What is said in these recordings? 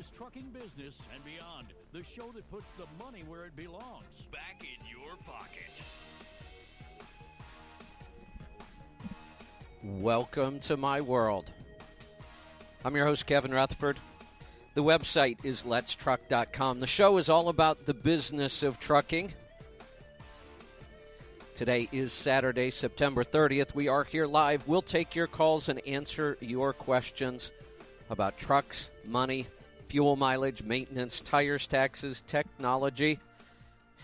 latest trucking business and beyond. The show that puts the money where it belongs back in your pocket. Welcome to my world. I'm your host, Kevin Rutherford. The website is letstruck.com. The show is all about the business of trucking. Today is Saturday, September 30th. We are here live. We'll take your calls and answer your questions about trucks, money, fuel mileage, maintenance, tires, taxes, technology,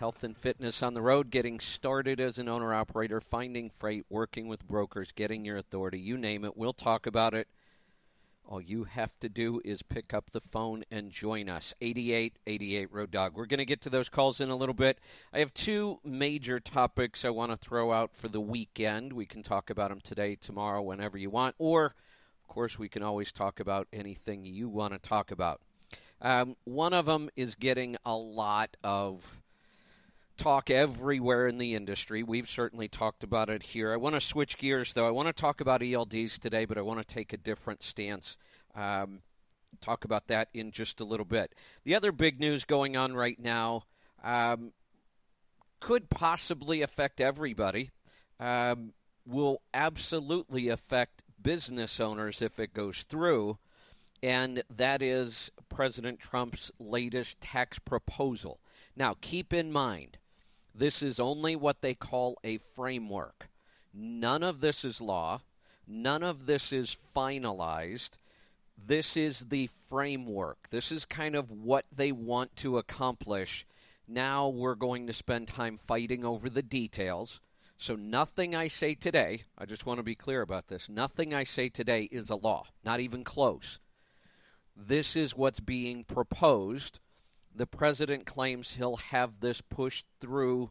health and fitness on the road, getting started as an owner operator, finding freight, working with brokers, getting your authority, you name it. We'll talk about it. All you have to do is pick up the phone and join us. 8888 Road Dog. We're going to get to those calls in a little bit. I have two major topics I want to throw out for the weekend. We can talk about them today, tomorrow, whenever you want. Or, of course, we can always talk about anything you want to talk about. Um, one of them is getting a lot of talk everywhere in the industry. We've certainly talked about it here. I want to switch gears, though. I want to talk about ELDs today, but I want to take a different stance. Um, talk about that in just a little bit. The other big news going on right now um, could possibly affect everybody, um, will absolutely affect business owners if it goes through, and that is President Trump's latest tax proposal. Now, keep in mind, this is only what they call a framework. None of this is law. None of this is finalized. This is the framework. This is kind of what they want to accomplish. Now we're going to spend time fighting over the details. So, nothing I say today, I just want to be clear about this, nothing I say today is a law, not even close. This is what's being proposed the president claims he'll have this pushed through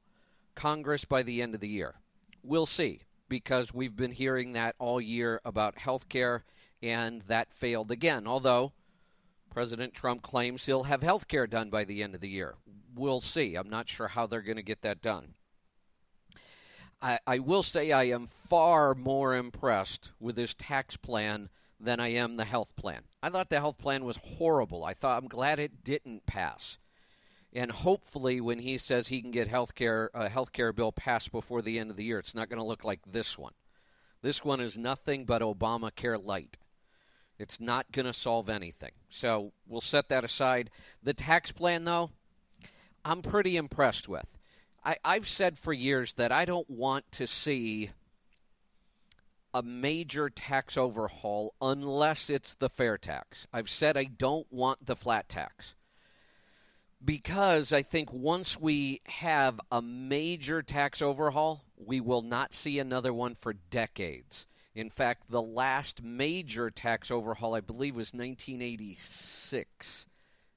Congress by the end of the year. We'll see, because we've been hearing that all year about health care, and that failed again. Although President Trump claims he'll have health care done by the end of the year. We'll see. I'm not sure how they're going to get that done. I, I will say I am far more impressed with this tax plan than I am the health plan. I thought the health plan was horrible. I thought I'm glad it didn't pass. And hopefully, when he says he can get health care, a health care bill passed before the end of the year, it's not going to look like this one. This one is nothing but Obamacare light. It's not going to solve anything. So we'll set that aside. The tax plan, though, I'm pretty impressed with. I, I've said for years that I don't want to see a major tax overhaul unless it's the fair tax. I've said I don't want the flat tax because I think once we have a major tax overhaul, we will not see another one for decades. In fact, the last major tax overhaul, I believe, was 1986,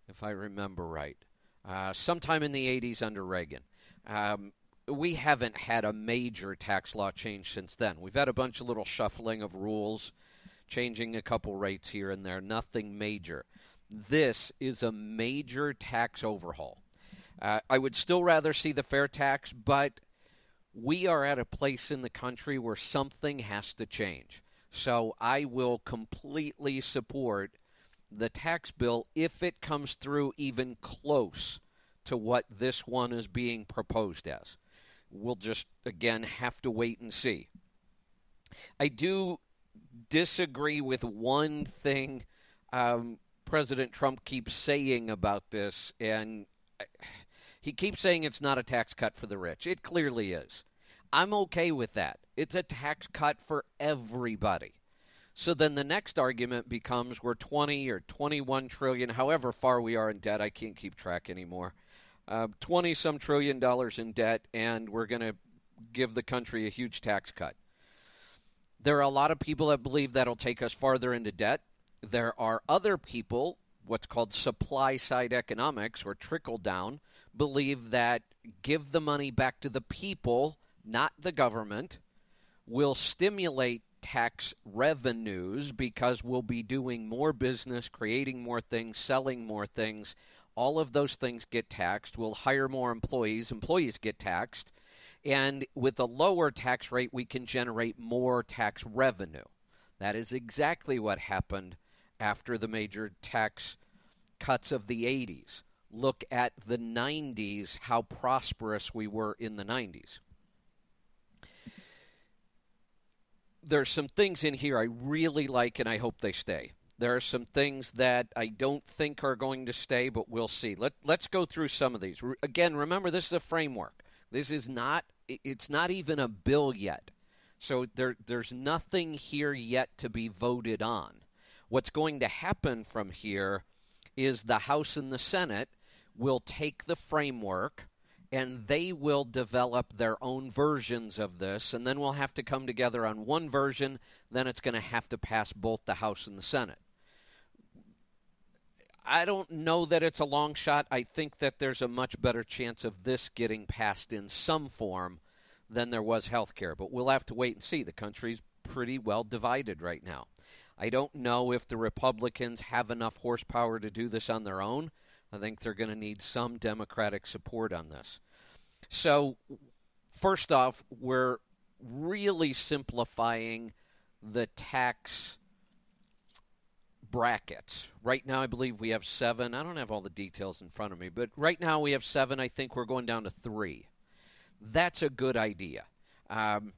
if I remember right. Uh, sometime in the 80s under Reagan. Um, we haven't had a major tax law change since then. We've had a bunch of little shuffling of rules, changing a couple rates here and there, nothing major. This is a major tax overhaul. Uh, I would still rather see the fair tax, but we are at a place in the country where something has to change. So I will completely support the tax bill if it comes through even close to what this one is being proposed as we'll just, again, have to wait and see. I do disagree with one thing um, President Trump keeps saying about this, and he keeps saying it's not a tax cut for the rich. It clearly is. I'm okay with that. It's a tax cut for everybody. So then the next argument becomes we're 20 or 21 trillion, however far we are in debt. I can't keep track anymore. 20 uh, some trillion dollars in debt, and we're going to give the country a huge tax cut. There are a lot of people that believe that'll take us farther into debt. There are other people, what's called supply side economics or trickle down, believe that give the money back to the people, not the government, will stimulate tax revenues because we'll be doing more business, creating more things, selling more things, all of those things get taxed. We'll hire more employees. Employees get taxed. And with a lower tax rate, we can generate more tax revenue. That is exactly what happened after the major tax cuts of the 80s. Look at the 90s, how prosperous we were in the 90s. There's some things in here I really like and I hope they stay. There are some things that I don't think are going to stay, but we'll see. Let, let's go through some of these. Re- again, remember, this is a framework. This is not, it's not even a bill yet. So there, there's nothing here yet to be voted on. What's going to happen from here is the House and the Senate will take the framework and they will develop their own versions of this, and then we'll have to come together on one version. Then it's going to have to pass both the House and the Senate. I don't know that it's a long shot. I think that there's a much better chance of this getting passed in some form than there was health care. But we'll have to wait and see. The country's pretty well divided right now. I don't know if the Republicans have enough horsepower to do this on their own. I think they're going to need some Democratic support on this. So, first off, we're really simplifying the tax brackets. Right now, I believe we have seven. I don't have all the details in front of me, but right now we have seven. I think we're going down to three. That's a good idea. Um,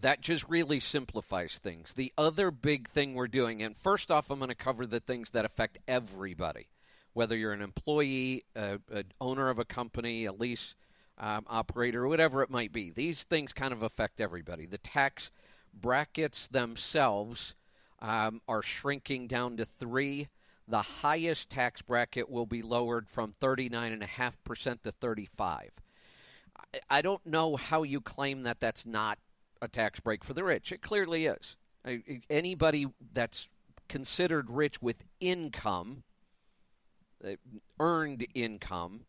that just really simplifies things. The other big thing we're doing, and first off, I'm going to cover the things that affect everybody, whether you're an employee, an owner of a company, a lease um, operator, whatever it might be. These things kind of affect everybody. The tax brackets themselves um, are shrinking down to three. The highest tax bracket will be lowered from 39.5% to 35. I don't know how you claim that that's not a tax break for the rich. It clearly is. Anybody that's considered rich with income, uh, earned income,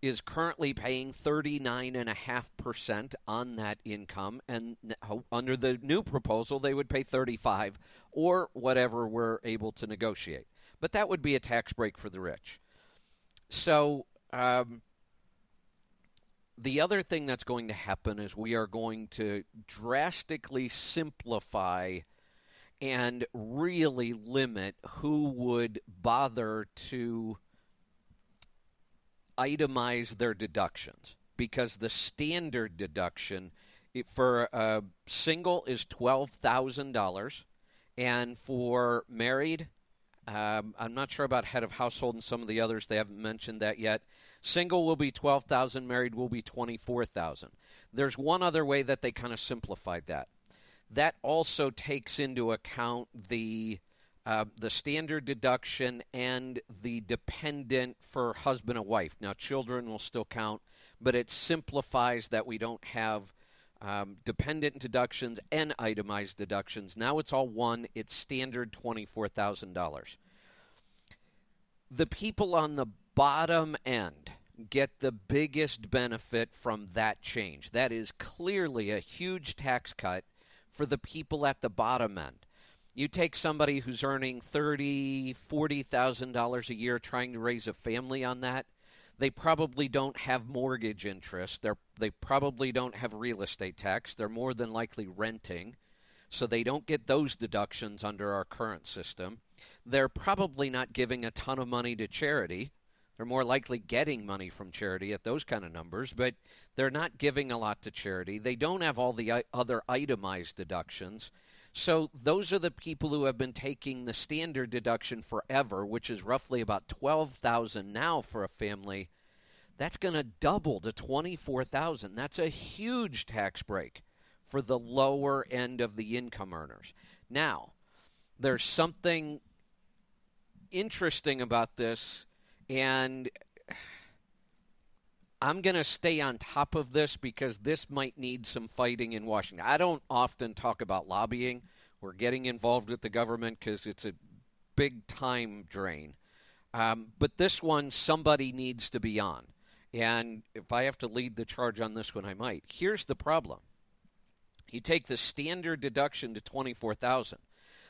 is currently paying 39.5% on that income and under the new proposal they would pay 35 or whatever we're able to negotiate. But that would be a tax break for the rich. So um, the other thing that's going to happen is we are going to drastically simplify and really limit who would bother to itemize their deductions because the standard deduction for a single is $12,000 and for married um, I'm not sure about head of household and some of the others they haven't mentioned that yet. Single will be 12,000 married will be 24,000 there's one other way that they kind of simplified that. That also takes into account the uh, the standard deduction and the dependent for husband and wife. Now, children will still count, but it simplifies that we don't have um, dependent deductions and itemized deductions. Now it's all one, it's standard $24,000. The people on the bottom end get the biggest benefit from that change. That is clearly a huge tax cut for the people at the bottom end. You take somebody who's earning thirty, forty thousand dollars a year, trying to raise a family on that. They probably don't have mortgage interest. They they probably don't have real estate tax. They're more than likely renting, so they don't get those deductions under our current system. They're probably not giving a ton of money to charity. They're more likely getting money from charity at those kind of numbers, but they're not giving a lot to charity. They don't have all the other itemized deductions. So those are the people who have been taking the standard deduction forever, which is roughly about 12,000 now for a family. That's going to double to 24,000. That's a huge tax break for the lower end of the income earners. Now, there's something interesting about this and I'm going to stay on top of this because this might need some fighting in Washington. I don't often talk about lobbying or getting involved with the government because it's a big time drain. Um, but this one, somebody needs to be on. And if I have to lead the charge on this one, I might. Here's the problem you take the standard deduction to 24000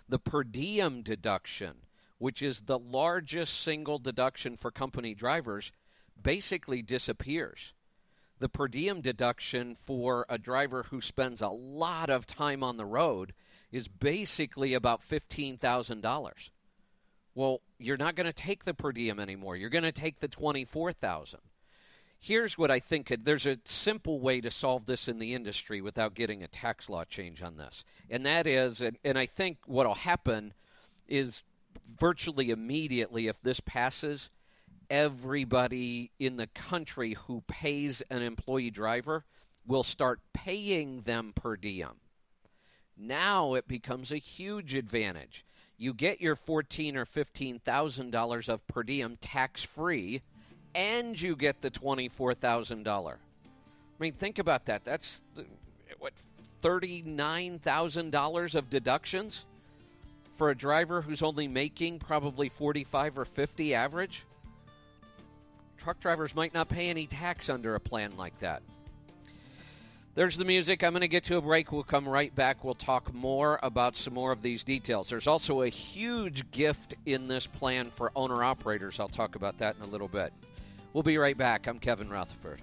the per diem deduction, which is the largest single deduction for company drivers basically disappears. The per diem deduction for a driver who spends a lot of time on the road is basically about $15,000. Well, you're not going to take the per diem anymore. You're going to take the 24,000. Here's what I think there's a simple way to solve this in the industry without getting a tax law change on this. And that is and, and I think what'll happen is virtually immediately if this passes everybody in the country who pays an employee driver will start paying them per diem. Now it becomes a huge advantage. You get your fourteen or fifteen thousand dollars of per diem tax free, and you get the twenty four thousand dollar. I mean, think about that. That's what thirty nine thousand dollars of deductions for a driver who's only making probably forty five or fifty average. Truck drivers might not pay any tax under a plan like that. There's the music. I'm going to get to a break. We'll come right back. We'll talk more about some more of these details. There's also a huge gift in this plan for owner operators. I'll talk about that in a little bit. We'll be right back. I'm Kevin Rutherford.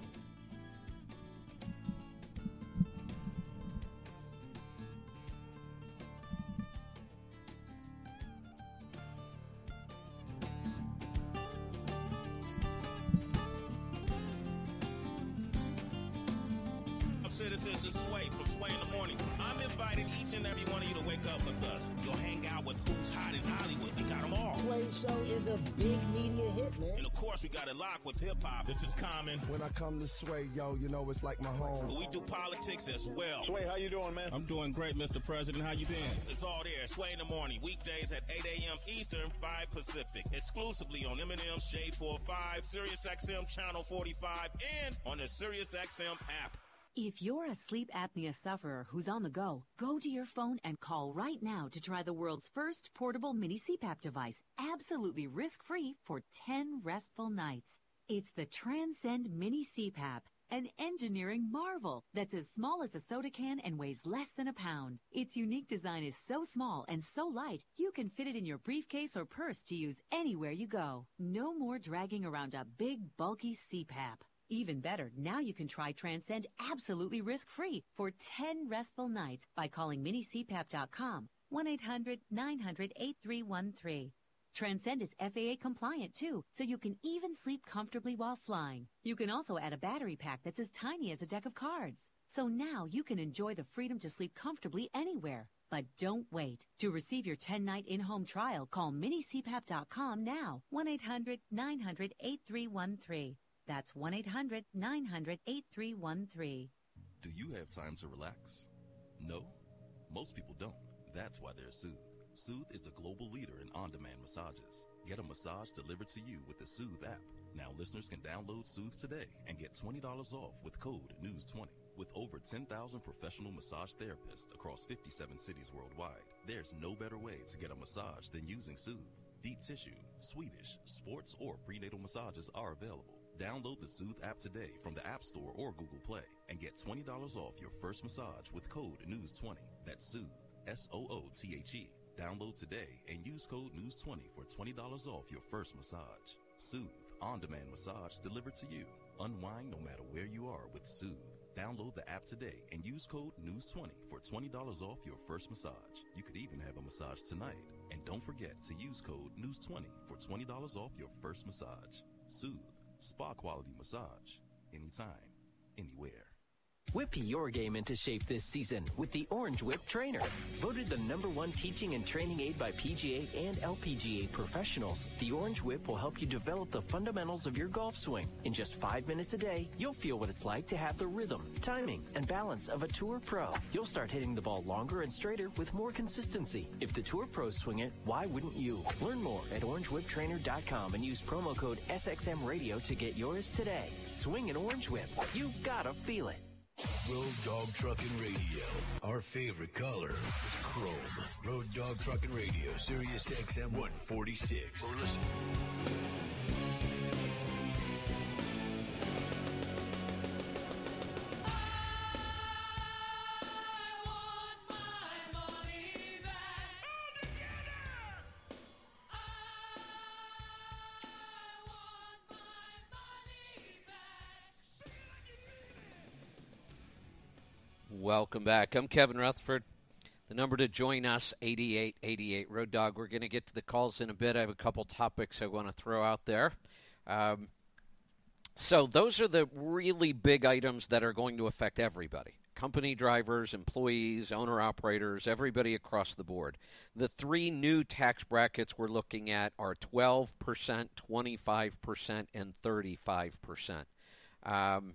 One of you to wake up with us. You'll hang out with who's hot in Hollywood. We got them all. Sway Show is a big media hit, man. And of course, we got it locked with hip hop. This is Common. When I come to Sway, yo, you know it's like my home. But we do politics as well. Sway, how you doing, man? I'm doing great, Mr. President. How you been? It's all there. Sway in the Morning. Weekdays at 8 a.m. Eastern, 5 Pacific. Exclusively on Eminem Shade 45, Sirius XM Channel 45, and on the Sirius XM app. If you're a sleep apnea sufferer who's on the go, go to your phone and call right now to try the world's first portable mini CPAP device, absolutely risk-free for 10 restful nights. It's the Transcend Mini CPAP, an engineering marvel that's as small as a soda can and weighs less than a pound. Its unique design is so small and so light, you can fit it in your briefcase or purse to use anywhere you go. No more dragging around a big, bulky CPAP. Even better, now you can try Transcend absolutely risk-free for 10 restful nights by calling minicpap.com 1-800-900-8313. Transcend is FAA compliant too, so you can even sleep comfortably while flying. You can also add a battery pack that's as tiny as a deck of cards. So now you can enjoy the freedom to sleep comfortably anywhere. But don't wait. To receive your 10-night in-home trial, call minicpap.com now. 1-800-900-8313. That's 1 800 900 8313. Do you have time to relax? No? Most people don't. That's why there's Soothe. Soothe is the global leader in on demand massages. Get a massage delivered to you with the Soothe app. Now, listeners can download Soothe today and get $20 off with code NEWS20. With over 10,000 professional massage therapists across 57 cities worldwide, there's no better way to get a massage than using Soothe. Deep tissue, Swedish, sports, or prenatal massages are available. Download the Soothe app today from the App Store or Google Play and get $20 off your first massage with code NEWS20. That's Soothe, S O O T H E. Download today and use code NEWS20 for $20 off your first massage. Soothe, on demand massage delivered to you. Unwind no matter where you are with Soothe. Download the app today and use code NEWS20 for $20 off your first massage. You could even have a massage tonight. And don't forget to use code NEWS20 for $20 off your first massage. Soothe spa quality massage anytime, anywhere. Whip your game into shape this season with the Orange Whip Trainer. Voted the number one teaching and training aid by PGA and LPGA professionals, the Orange Whip will help you develop the fundamentals of your golf swing. In just five minutes a day, you'll feel what it's like to have the rhythm, timing, and balance of a Tour Pro. You'll start hitting the ball longer and straighter with more consistency. If the Tour Pros swing it, why wouldn't you? Learn more at orangewhiptrainer.com and use promo code SXM Radio to get yours today. Swing an Orange Whip. You gotta feel it. Road Dog Trucking Radio. Our favorite color is chrome. Road Dog Trucking Radio, Sirius XM 146. Or listen. Welcome back. I'm Kevin Rutherford. The number to join us, 8888 Road Dog. We're going to get to the calls in a bit. I have a couple topics I want to throw out there. Um, so, those are the really big items that are going to affect everybody company drivers, employees, owner operators, everybody across the board. The three new tax brackets we're looking at are 12%, 25%, and 35%. Um,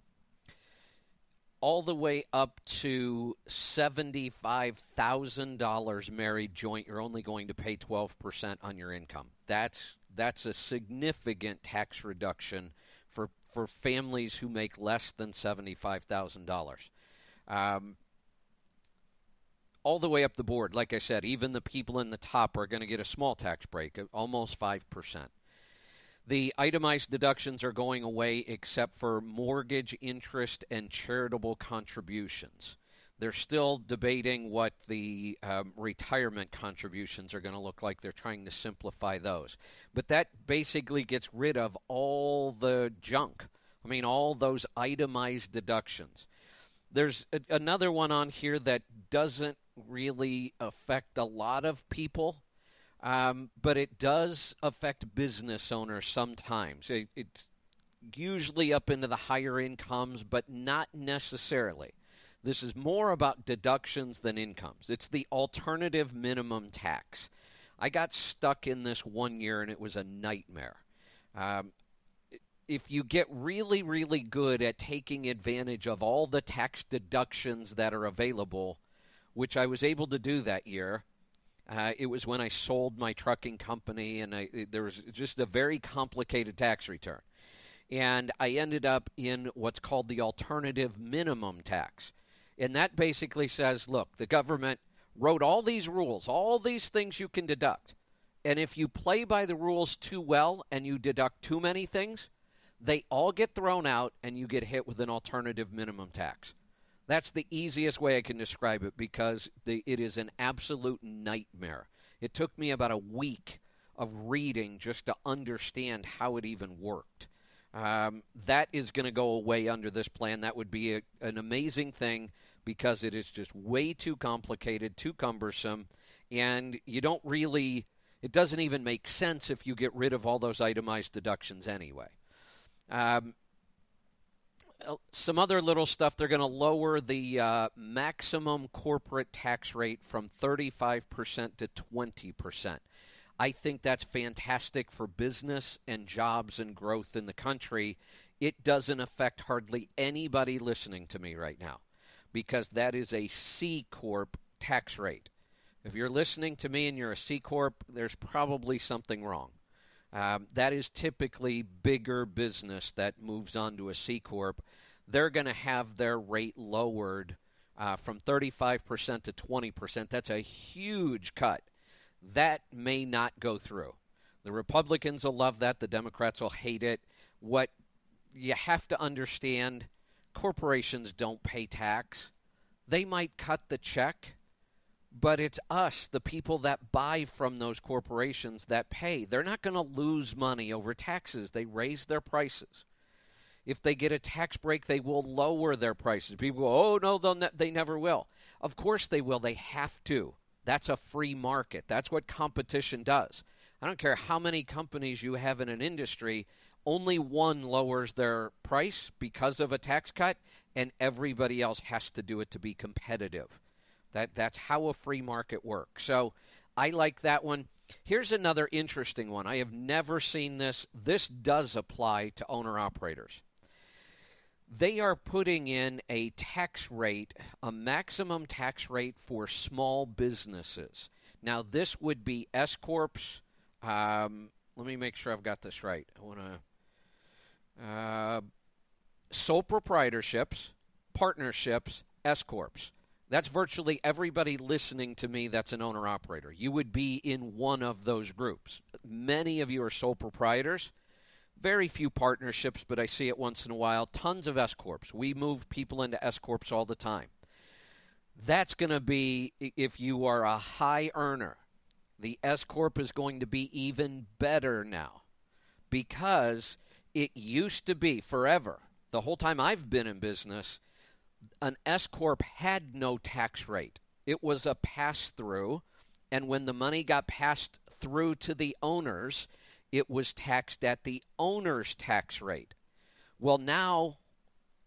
all the way up to $75,000 married joint, you're only going to pay 12% on your income. That's that's a significant tax reduction for for families who make less than $75,000. Um, all the way up the board, like I said, even the people in the top are going to get a small tax break, almost 5%. The itemized deductions are going away except for mortgage interest and charitable contributions. They're still debating what the um, retirement contributions are going to look like. They're trying to simplify those. But that basically gets rid of all the junk. I mean, all those itemized deductions. There's a, another one on here that doesn't really affect a lot of people, um, but it does affect business owners sometimes. It, it's usually up into the higher incomes, but not necessarily. This is more about deductions than incomes. It's the alternative minimum tax. I got stuck in this one year and it was a nightmare. Um, if you get really, really good at taking advantage of all the tax deductions that are available, which I was able to do that year, uh, it was when I sold my trucking company, and I, there was just a very complicated tax return. And I ended up in what's called the alternative minimum tax. And that basically says look, the government wrote all these rules, all these things you can deduct. And if you play by the rules too well and you deduct too many things, they all get thrown out and you get hit with an alternative minimum tax. That's the easiest way I can describe it because the, it is an absolute nightmare. It took me about a week of reading just to understand how it even worked. Um, that is going to go away under this plan. That would be a, an amazing thing because it is just way too complicated, too cumbersome, and you don't really, it doesn't even make sense if you get rid of all those itemized deductions anyway. Um, some other little stuff. They're going to lower the uh, maximum corporate tax rate from 35% to 20%. I think that's fantastic for business and jobs and growth in the country. It doesn't affect hardly anybody listening to me right now because that is a C Corp tax rate. If you're listening to me and you're a C Corp, there's probably something wrong. Um, that is typically bigger business that moves on to a C corp. They're going to have their rate lowered uh, from 35% to 20%. That's a huge cut. That may not go through. The Republicans will love that. The Democrats will hate it. What you have to understand corporations don't pay tax. They might cut the check but it's us, the people that buy from those corporations, that pay. They're not going to lose money over taxes. They raise their prices. If they get a tax break, they will lower their prices. People go, oh, no, they'll ne- they never will. Of course they will. They have to. That's a free market. That's what competition does. I don't care how many companies you have in an industry, only one lowers their price because of a tax cut, and everybody else has to do it to be competitive. That that's how a free market works. So I like that one. Here's another interesting one. I have never seen this. This does apply to owner operators. They are putting in a tax rate, a maximum tax rate for small businesses. Now, this would be S corps. Um, let me make sure I've got this right. I want to uh, sole proprietorships, partnerships, S corps. That's virtually everybody listening to me that's an owner operator. You would be in one of those groups. Many of you are sole proprietors. Very few partnerships, but I see it once in a while. Tons of S Corps. We move people into S Corps all the time. That's going to be, if you are a high earner, the S Corp is going to be even better now because it used to be forever, the whole time I've been in business, an S corp had no tax rate. it was a pass through. And when the money got passed through to the owners, it was taxed at the owner's tax rate. Well, now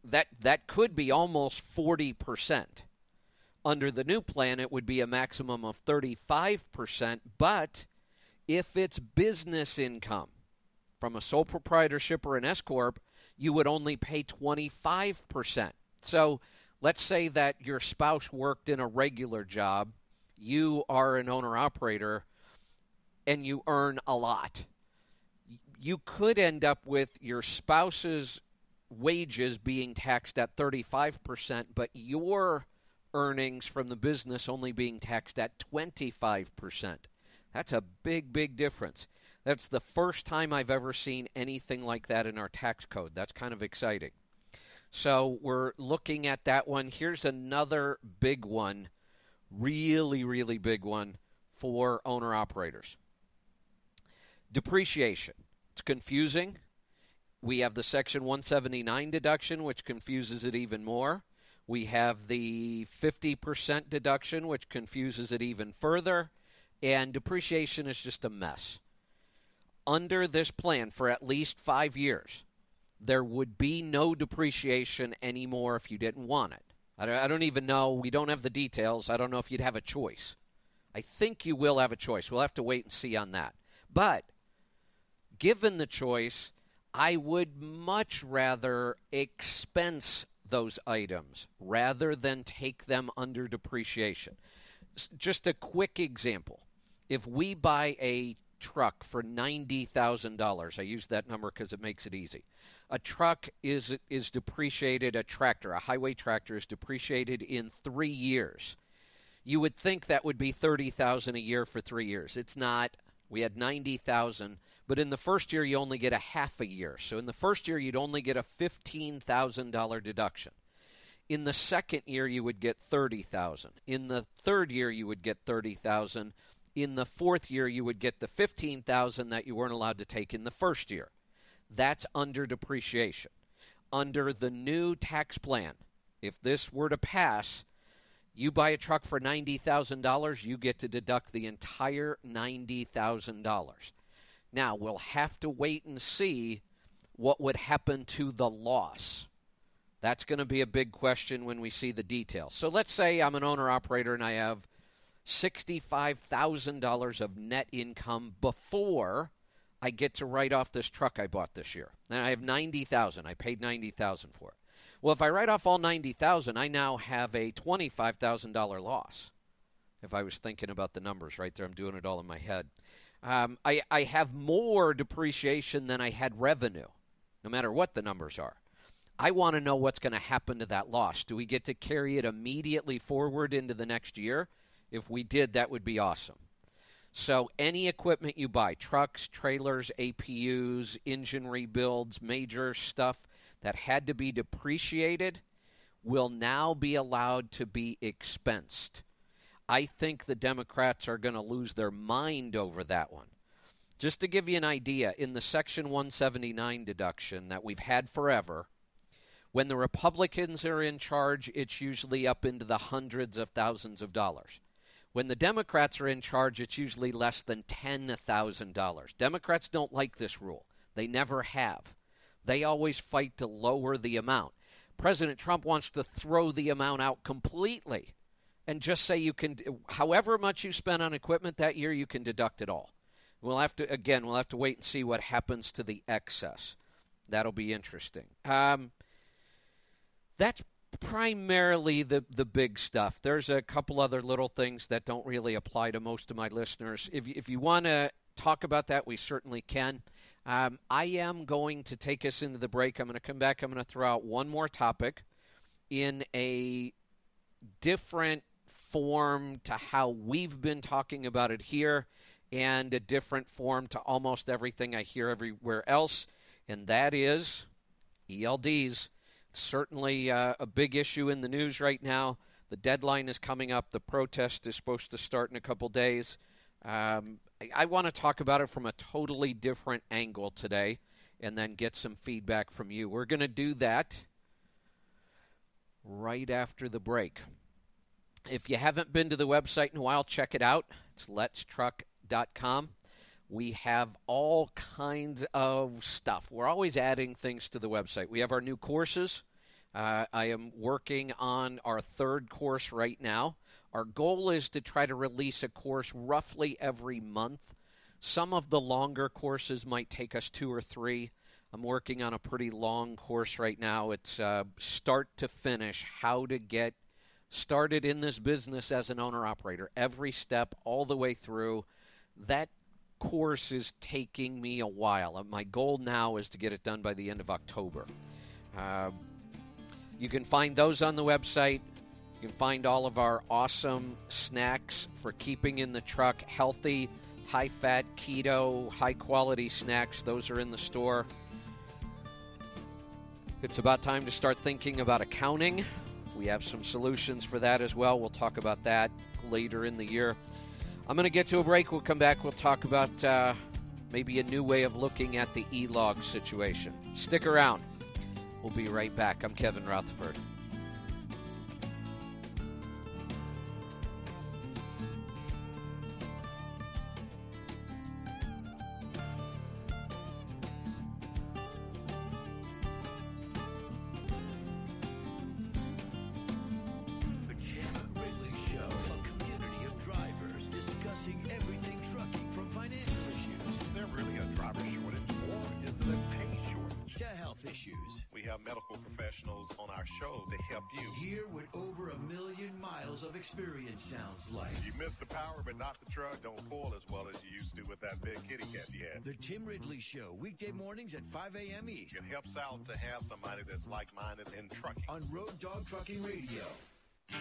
that that could be almost 40%. Under the new plan, it would be a maximum of 35%, but if it's business income from a sole proprietorship or an S Corp, you would only pay 25%. So let's say that your spouse worked in a regular job, you are an owner operator, and you earn a lot. You could end up with your spouse's wages being taxed at 35%, but your earnings from the business only being taxed at 25%. That's a big, big difference. That's the first time I've ever seen anything like that in our tax code. That's kind of exciting. So we're looking at that one. Here's another big one, really, really big one for owner operators depreciation. It's confusing. We have the Section 179 deduction, which confuses it even more. We have the 50% deduction, which confuses it even further. And depreciation is just a mess. Under this plan, for at least five years, there would be no depreciation anymore if you didn't want it. I don't, even know. We don't have the details. I don't know if you'd have a choice. I think you will have a choice. We'll have to wait and see on that. But given the choice, I would much rather expense those items rather than take them under depreciation. Just a quick example. If we buy a truck for $90,000, I use that number because it makes it easy. A truck is is depreciated a tractor, a highway tractor is depreciated in 3 years. You would think that would be 30,000 a year for 3 years. It's not. We had 90,000 but in the first year you only get a half a year. So in the first year you'd only get a $15,000 deduction. In the second year you would get 30,000. In the third year you would get 30,000. In the fourth year you would get the 15,000 that you weren't allowed to take in the first year. That's under depreciation. Under the new tax plan, if this were to pass, you buy a truck for $90,000, you get to deduct the entire $90,000. Now, we'll have to wait and see what would happen to the loss. That's going to be a big question when we see the details. So let's say I'm an owner operator and I have $65,000 of net income before I get to write off this truck I bought this year. And I have 90,000. I paid 90,000 for it. Well, if I write off all 90,000, I now have a $25,000 loss. If I was thinking about the numbers right there, I'm doing it all in my head um, I, I have more depreciation than I had revenue, no matter what the numbers are. I want to know what's going to happen to that loss. Do we get to carry it immediately forward into the next year? If we did, that would be awesome. So, any equipment you buy trucks, trailers, APUs, engine rebuilds, major stuff that had to be depreciated will now be allowed to be expensed. I think the Democrats are going to lose their mind over that one. Just to give you an idea, in the Section 179 deduction that we've had forever, when the Republicans are in charge, it's usually up into the hundreds of thousands of dollars. When the Democrats are in charge, it's usually less than $10,000. Democrats don't like this rule. They never have. They always fight to lower the amount. President Trump wants to throw the amount out completely and just say you can, however much you spent on equipment that year, you can deduct it all. We'll have to, again, we'll have to wait and see what happens to the excess. That'll be interesting. Um, that's primarily the, the big stuff. There's a couple other little things that don't really apply to most of my listeners. If, if you want to talk about that, we certainly can. Um, I am going to take us into the break. I'm going to come back. I'm going to throw out one more topic in a different form to how we've been talking about it here and a different form to almost everything I hear everywhere else, and that is ELDs. Certainly uh, a big issue in the news right now. The deadline is coming up. The protest is supposed to start in a couple days. Um, I, I want to talk about it from a totally different angle today and then get some feedback from you. We're going to do that right after the break. If you haven't been to the website in a while, check it out. It's letstruck.com. We have all kinds of stuff. We're always adding things to the website. We have our new courses. Uh, I am working on our third course right now. Our goal is to try to release a course roughly every month. Some of the longer courses might take us two or three. I'm working on a pretty long course right now. It's uh, start to finish how to get started in this business as an owner operator, every step, all the way through. That course is taking me a while. Uh, my goal now is to get it done by the end of October. Uh, you can find those on the website. You can find all of our awesome snacks for keeping in the truck healthy, high fat, keto, high quality snacks. Those are in the store. It's about time to start thinking about accounting. We have some solutions for that as well. We'll talk about that later in the year. I'm going to get to a break. We'll come back. We'll talk about uh, maybe a new way of looking at the e log situation. Stick around. We'll be right back. I'm Kevin Rutherford. Well as you used to with that big kitty cat you had. The Tim Ridley Show, weekday mornings at 5 a.m. East. It helps out to have somebody that's like-minded in trucking. On Road Dog Trucking Radio.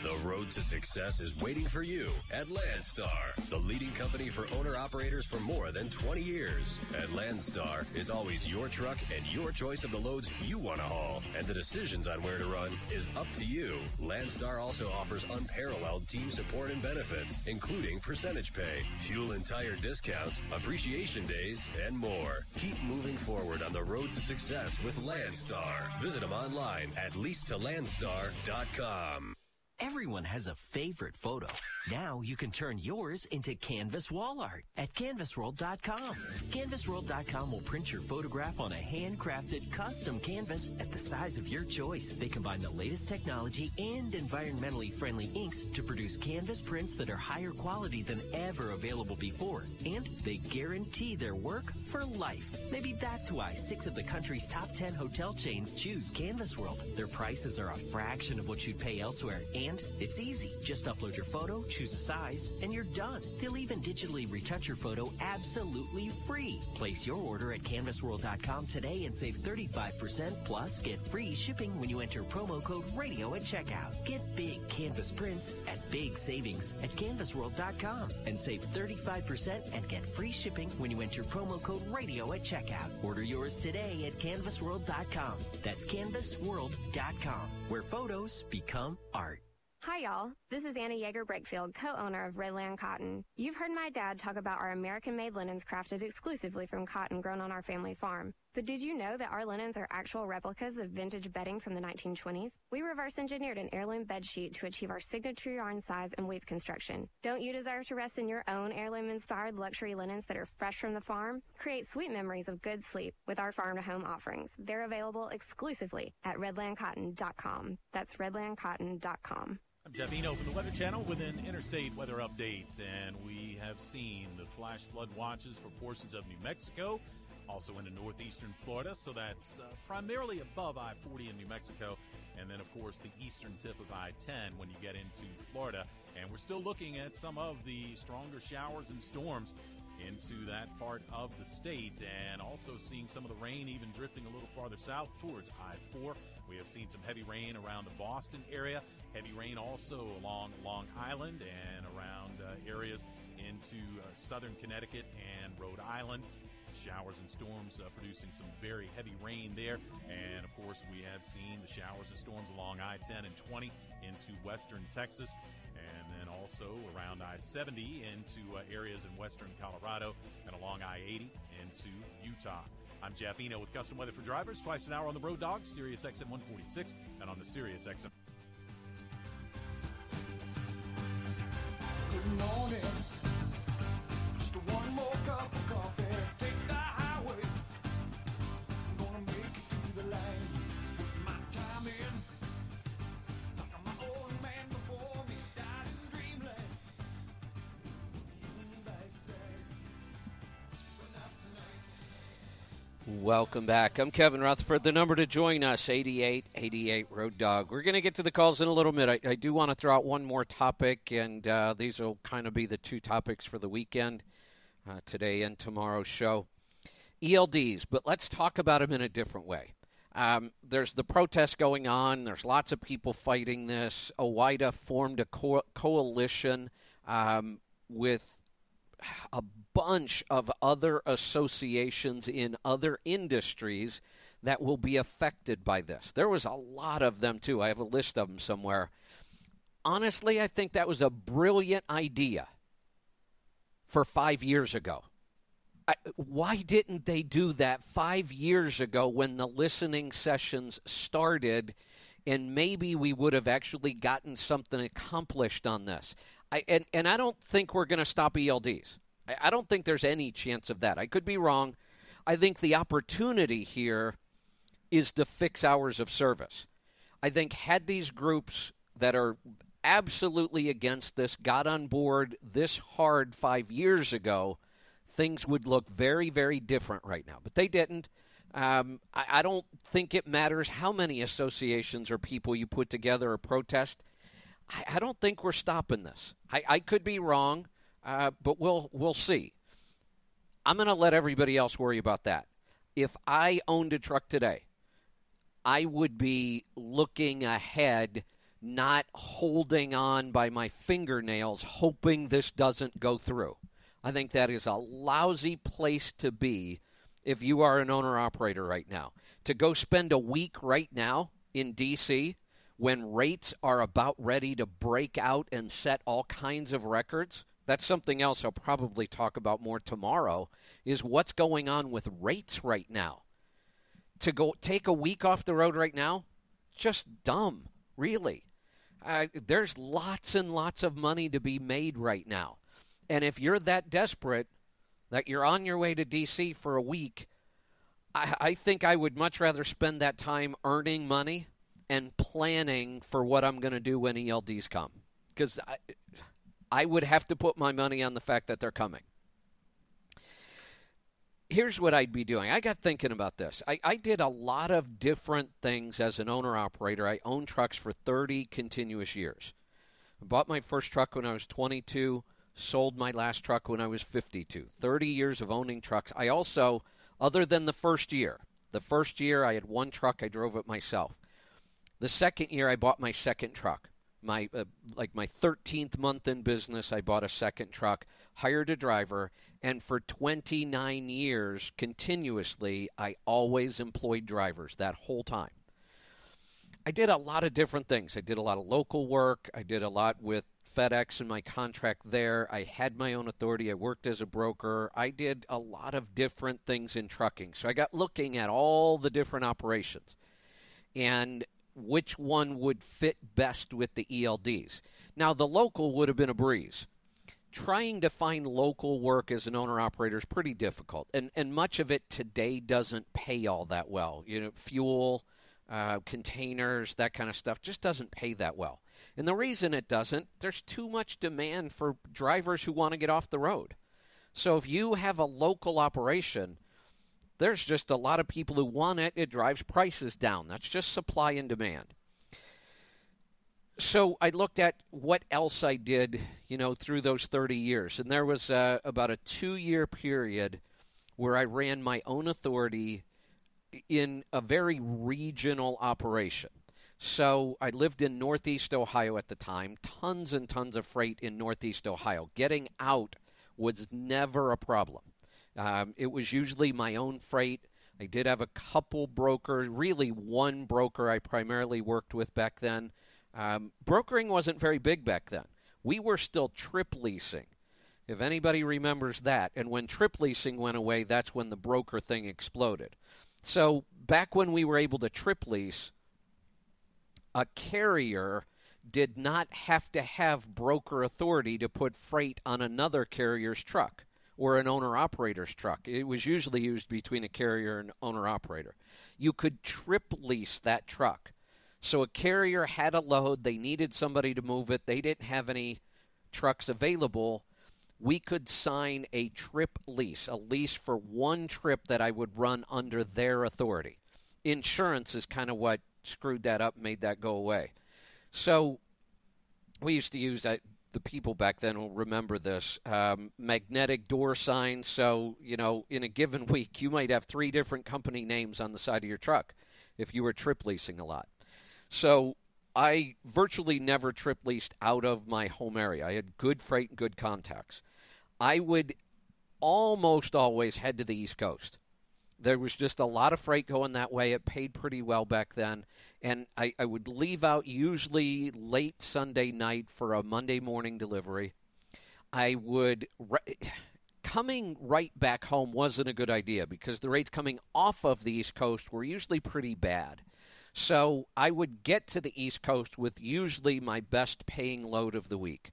The road to success is waiting for you at Landstar, the leading company for owner operators for more than 20 years. At Landstar, it's always your truck and your choice of the loads you want to haul, and the decisions on where to run is up to you. Landstar also offers unparalleled team support and benefits, including percentage pay, fuel and tire discounts, appreciation days, and more. Keep moving forward on the road to success with Landstar. Visit them online at leasetolandstar.com. Everyone has a favorite photo. Now you can turn yours into canvas wall art at canvasworld.com. Canvasworld.com will print your photograph on a handcrafted custom canvas at the size of your choice. They combine the latest technology and environmentally friendly inks to produce canvas prints that are higher quality than ever available before. And they guarantee their work for life. Maybe that's why six of the country's top 10 hotel chains choose Canvas World. Their prices are a fraction of what you'd pay elsewhere and it's easy. Just upload your photo, choose a size, and you're done. They'll even digitally retouch your photo absolutely free. Place your order at canvasworld.com today and save 35% plus get free shipping when you enter promo code radio at checkout. Get big canvas prints at big savings at canvasworld.com and save 35% and get free shipping when you enter promo code radio at checkout. Order yours today at canvasworld.com. That's canvasworld.com, where photos become art. Hi, y'all. This is Anna Yeager Brakefield, co-owner of Redland Cotton. You've heard my dad talk about our American-made linens crafted exclusively from cotton grown on our family farm. But did you know that our linens are actual replicas of vintage bedding from the 1920s? We reverse engineered an heirloom bed sheet to achieve our signature yarn size and weave construction. Don't you desire to rest in your own heirloom-inspired luxury linens that are fresh from the farm? Create sweet memories of good sleep with our farm-to-home offerings. They're available exclusively at redlandcotton.com. That's redlandcotton.com. I'm Jeff Eno from the Weather Channel with an interstate weather update, and we have seen the flash flood watches for portions of New Mexico, also into northeastern Florida. So that's uh, primarily above I 40 in New Mexico, and then, of course, the eastern tip of I 10 when you get into Florida. And we're still looking at some of the stronger showers and storms into that part of the state, and also seeing some of the rain even drifting a little farther south towards I 4. We have seen some heavy rain around the Boston area, heavy rain also along Long Island and around uh, areas into uh, southern Connecticut and Rhode Island showers and storms uh, producing some very heavy rain there. And of course, we have seen the showers and storms along I 10 and 20 into western Texas, and then also around I 70 into uh, areas in western Colorado and along I 80 into Utah. I'm Jeff Eno with Custom Weather for Drivers, twice an hour on the Road Dog, Sirius XM 146, and on the Sirius XM. Good morning. Just one more cup of coffee. Welcome back. I'm Kevin Rutherford. The number to join us, 8888 Road Dog. We're going to get to the calls in a little bit. I, I do want to throw out one more topic, and uh, these will kind of be the two topics for the weekend, uh, today and tomorrow's show. ELDs, but let's talk about them in a different way. Um, there's the protest going on. There's lots of people fighting this. OOIDA formed a co- coalition um, with a bunch of other associations in other industries that will be affected by this. There was a lot of them too. I have a list of them somewhere. Honestly, I think that was a brilliant idea for 5 years ago. I, why didn't they do that 5 years ago when the listening sessions started and maybe we would have actually gotten something accomplished on this? I, and, and I don't think we're going to stop ELDs. I, I don't think there's any chance of that. I could be wrong. I think the opportunity here is to fix hours of service. I think had these groups that are absolutely against this got on board this hard five years ago, things would look very, very different right now. But they didn't. Um, I, I, don't think it matters how many associations or people you put together or protest. I, I don't think we're stopping this. I, I could be wrong, uh, but we'll we'll see. I'm going to let everybody else worry about that. If I owned a truck today, I would be looking ahead, not holding on by my fingernails, hoping this doesn't go through. I think that is a lousy place to be if you are an owner operator right now. To go spend a week right now in D.C when rates are about ready to break out and set all kinds of records. That's something else I'll probably talk about more tomorrow is what's going on with rates right now. To go take a week off the road right now, just dumb, really. There's lots and lots of money to be made right now. And if you're that desperate that you're on your way to D.C. for a week, I, I think I would much rather spend that time earning money and planning for what I'm going to do when ELDs come. Because I, I would have to put my money on the fact that they're coming. Here's what I'd be doing. I got thinking about this. I, I did a lot of different things as an owner operator. I owned trucks for 30 continuous years. I bought my first truck when I was 22, sold my last truck when I was 52. 30 years of owning trucks. I also, other than the first year, the first year I had one truck, I drove it myself. The second year, I bought my second truck. My uh, like my 13th month in business, I bought a second truck, hired a driver, and for 29 years continuously, I always employed drivers that whole time. I did a lot of different things. I did a lot of local work. I did a lot with FedEx and my contract there. I had my own authority. I worked as a broker. I did a lot of different things in trucking. So I got looking at all the different operations. And which one would fit best with the ELDs. Now, the local would have been a breeze. Trying to find local work as an owner operator is pretty difficult, and and much of it today doesn't pay all that well. You know, fuel, uh, containers, that kind of stuff just doesn't pay that well. And the reason it doesn't, there's too much demand for drivers who want to get off the road. So if you have a local operation there's just a lot of people who want it. It drives prices down. That's just supply and demand. So I looked at what else I did, you know, through those 30 years. And there was uh, about a two year period where I ran my own authority in a very regional operation. So I lived in Northeast Ohio at the time, tons and tons of freight in Northeast Ohio. Getting out was never a problem. Um, it was usually my own freight. I did have a couple brokers, really one broker I primarily worked with back then. Um, brokering wasn't very big back then. We were still trip leasing, if anybody remembers that. And when trip leasing went away, that's when the broker thing exploded. So back when we were able to trip lease, a carrier did not have to have broker authority to put freight on another carrier's truck or an owner operator's truck. It was usually used between a carrier and owner operator. You could trip lease that truck. So a carrier had a load, they needed somebody to move it, they didn't have any trucks available. we could sign a trip lease, a lease for one trip that I would run under their authority. Insurance is kind of what screwed that up, made that go away. So we used to use that. The people back then will remember this um, magnetic door signs. So, you know, in a given week, you might have three different company names on the side of your truck if you were trip leasing a lot. So, I virtually never trip leased out of my home area. I had good freight and good contacts. I would almost always head to the East Coast. There was just a lot of freight going that way. It paid pretty well back then. And I, I would leave out usually late Sunday night for a Monday morning delivery. I would. Coming right back home wasn't a good idea because the rates coming off of the East Coast were usually pretty bad. So I would get to the East Coast with usually my best paying load of the week.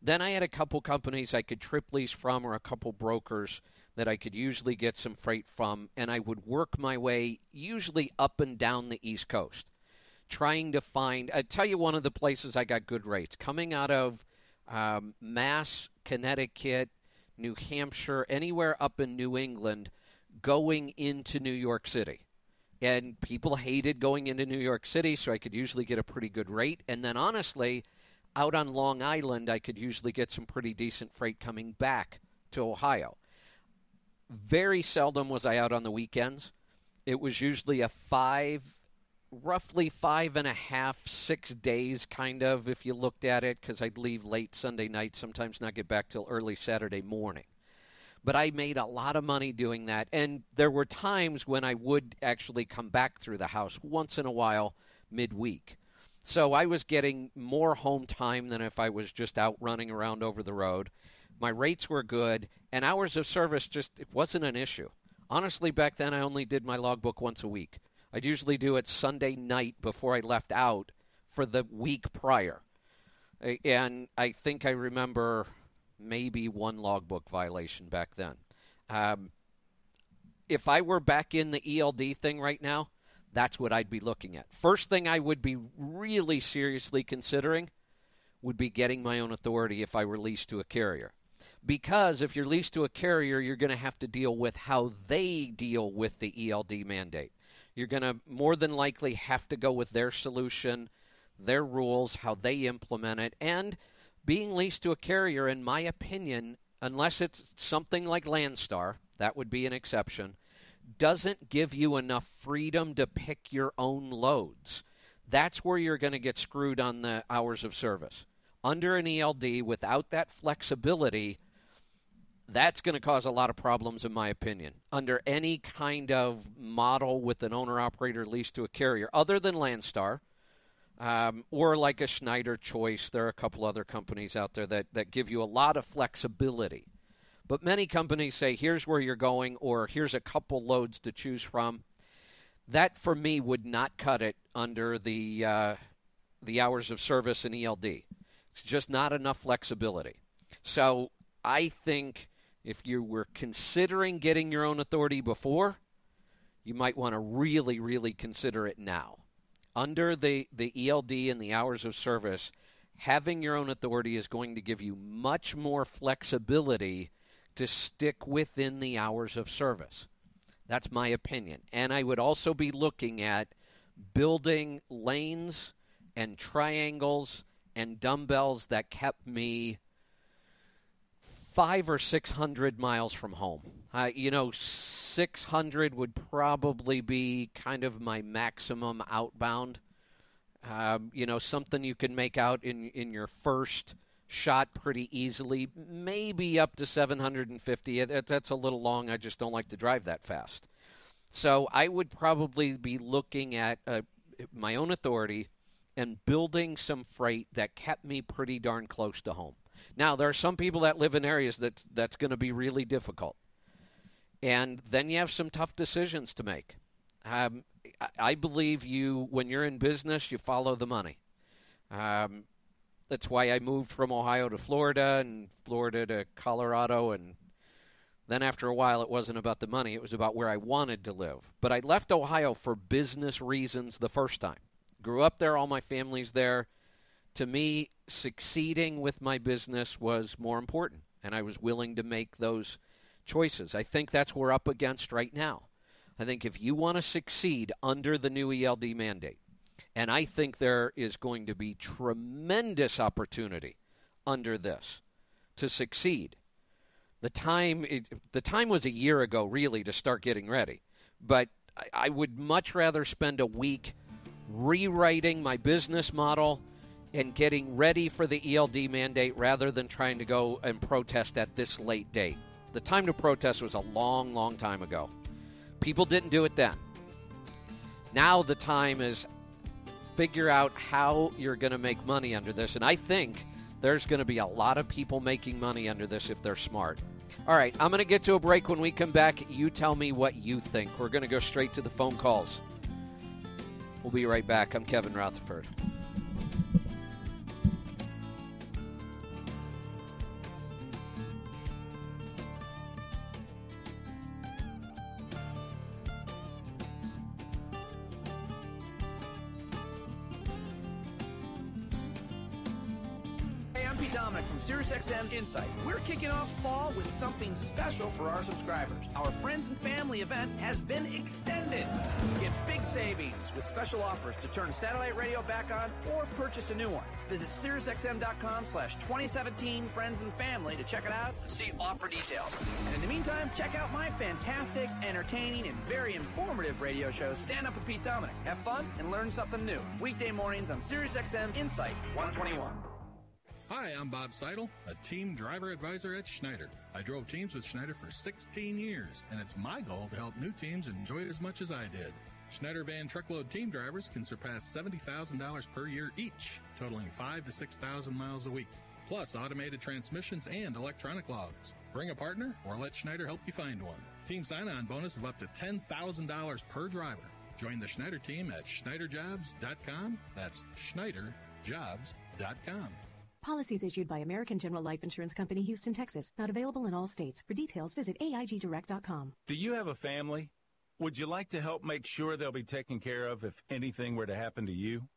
Then I had a couple companies I could trip lease from or a couple brokers that I could usually get some freight from, and I would work my way usually up and down the East Coast, trying to find. I tell you, one of the places I got good rates coming out of um, Mass, Connecticut, New Hampshire, anywhere up in New England, going into New York City. And people hated going into New York City, so I could usually get a pretty good rate. And then, honestly, out on Long Island, I could usually get some pretty decent freight coming back to Ohio. Very seldom was I out on the weekends. It was usually a five, roughly five and a half, six days kind of, if you looked at it, because I'd leave late Sunday night, sometimes not get back till early Saturday morning. But I made a lot of money doing that. And there were times when I would actually come back through the house once in a while midweek. So I was getting more home time than if I was just out running around over the road. My rates were good, and hours of service just it wasn't an issue. Honestly, back then I only did my logbook once a week. I'd usually do it Sunday night before I left out for the week prior. And I think I remember maybe one logbook violation back then. Um, if I were back in the ELD thing right now, that's what I'd be looking at. First thing I would be really seriously considering would be getting my own authority if I were leased to a carrier. Because if you're leased to a carrier, you're going to have to deal with how they deal with the ELD mandate. You're going to more than likely have to go with their solution, their rules, how they implement it. And being leased to a carrier, in my opinion, unless it's something like Landstar, that would be an exception doesn't give you enough freedom to pick your own loads. That's where you're going to get screwed on the hours of service. Under an ELD, without that flexibility, that's going to cause a lot of problems, in my opinion. Under any kind of model with an owner operator leased to a carrier, other than Landstar, um, or like a Schneider Choice, there are a couple other companies out there that, that give you a lot of flexibility. But many companies say, here's where you're going, or here's a couple loads to choose from. That, for me, would not cut it under the, uh, the hours of service in ELD. It's just not enough flexibility. So I think if you were considering getting your own authority before, you might want to really, really consider it now. Under the, the ELD and the hours of service, having your own authority is going to give you much more flexibility to stick within the hours of service. That's my opinion. And I would also be looking at building lanes and triangles and dumbbells that kept me five or six hundred miles from home. Uh, you know, 600 would probably be kind of my maximum outbound. Um, you know, something you can make out in in your first shot pretty easily, maybe up to 750. That's a little long. I just don't like to drive that fast. So I would probably be looking at uh, my own authority and building some freight that kept me pretty darn close to home. Now, there are some people that live in areas that that's going to be really difficult. And then you have some tough decisions to make. Um, I believe you, when you're in business, you follow the money. Um, that's why I moved from Ohio to Florida and Florida to Colorado. And then after a while, it wasn't about the money, it was about where I wanted to live. But I left Ohio for business reasons the first time. Grew up there, all my family's there. To me, succeeding with my business was more important. and I was willing to make those choices. I think that's what we're up against right now. I think if you want to succeed under the new ELD mandate, and I think there is going to be tremendous opportunity under this to succeed. The time it, the time was a year ago really to start getting ready. But I, I would much rather spend a week rewriting my business model and getting ready for the ELD mandate rather than trying to go and protest at this late date. The time to protest was a long, long time ago. People didn't do it then. Now the time is figure out how you're going to make money under this. And I think there's going to be a lot of people making money under this if they're smart. All right, I'm going to get to a break. When we come back, you tell me what you think. We're going to go straight to the phone calls. We'll be right back. I'm Kevin Rutherford. SiriusXM Insight. We're kicking off fall with something special for our subscribers. Our friends and family event has been extended. Get big savings with special offers to turn satellite radio back on or purchase a new one. Visit SiriusXM.com slash 2017 Friends and Family to check it out and see offer details. And in the meantime, check out my fantastic, entertaining, and very informative radio show, Stand Up with Pete Dominick. Have fun and learn something new. Weekday mornings on SiriusXM Insight 121. Hi, I'm Bob Seidel, a team driver advisor at Schneider. I drove teams with Schneider for 16 years, and it's my goal to help new teams enjoy it as much as I did. Schneider van truckload team drivers can surpass $70,000 per year each, totaling 5 to 6,000 miles a week, plus automated transmissions and electronic logs. Bring a partner or let Schneider help you find one. Team sign-on bonus of up to $10,000 per driver. Join the Schneider team at schneiderjobs.com. That's schneiderjobs.com. Policies issued by American General Life Insurance Company, Houston, Texas. Not available in all states. For details, visit AIGDirect.com. Do you have a family? Would you like to help make sure they'll be taken care of if anything were to happen to you?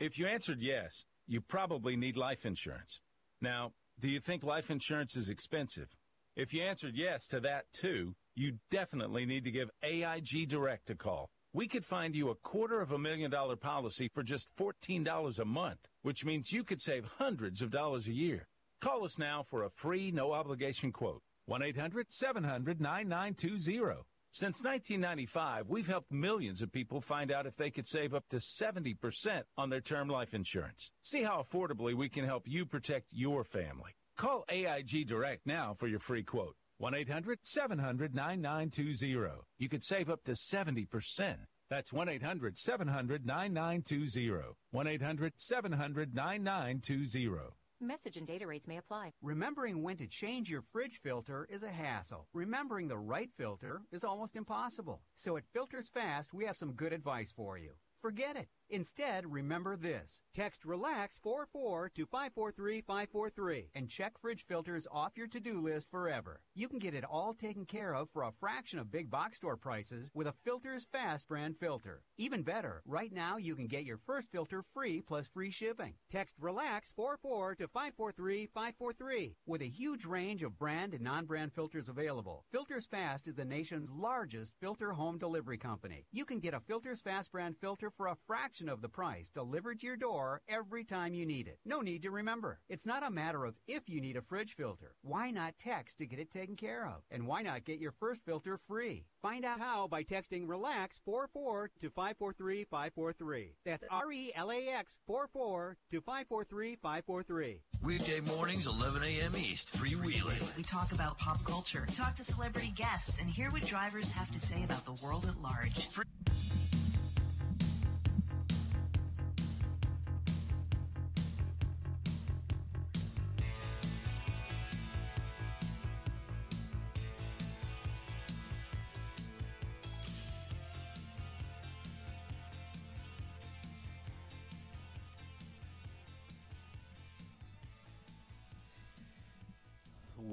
If you answered yes, you probably need life insurance. Now, do you think life insurance is expensive? If you answered yes to that too, you definitely need to give AIG Direct a call. We could find you a quarter of a million dollar policy for just $14 a month, which means you could save hundreds of dollars a year. Call us now for a free, no obligation quote. 1 800 700 9920. Since 1995, we've helped millions of people find out if they could save up to 70% on their term life insurance. See how affordably we can help you protect your family. Call AIG Direct now for your free quote. 1 800 700 9920. You could save up to 70%. That's 1 800 700 9920. 1 800 700 9920. Message and data rates may apply. Remembering when to change your fridge filter is a hassle. Remembering the right filter is almost impossible. So at Filters Fast, we have some good advice for you. Forget it. Instead, remember this. Text RELAX44 to 543543 and check fridge filters off your to-do list forever. You can get it all taken care of for a fraction of big box store prices with a Filters Fast brand filter. Even better, right now you can get your first filter free plus free shipping. Text RELAX44 to 543543 with a huge range of brand and non-brand filters available. Filters Fast is the nation's largest filter home delivery company. You can get a Filters Fast brand filter for a fraction fraction of the price delivered to your door every time you need it. No need to remember. It's not a matter of if you need a fridge filter. Why not text to get it taken care of? And why not get your first filter free? Find out how by texting RELAX44 to 543543. That's R E L A X 44 to 543543. Weekday mornings, 11 a.m. East, freewheeling. We talk about pop culture, talk to celebrity guests, and hear what drivers have to say about the world at large. Free-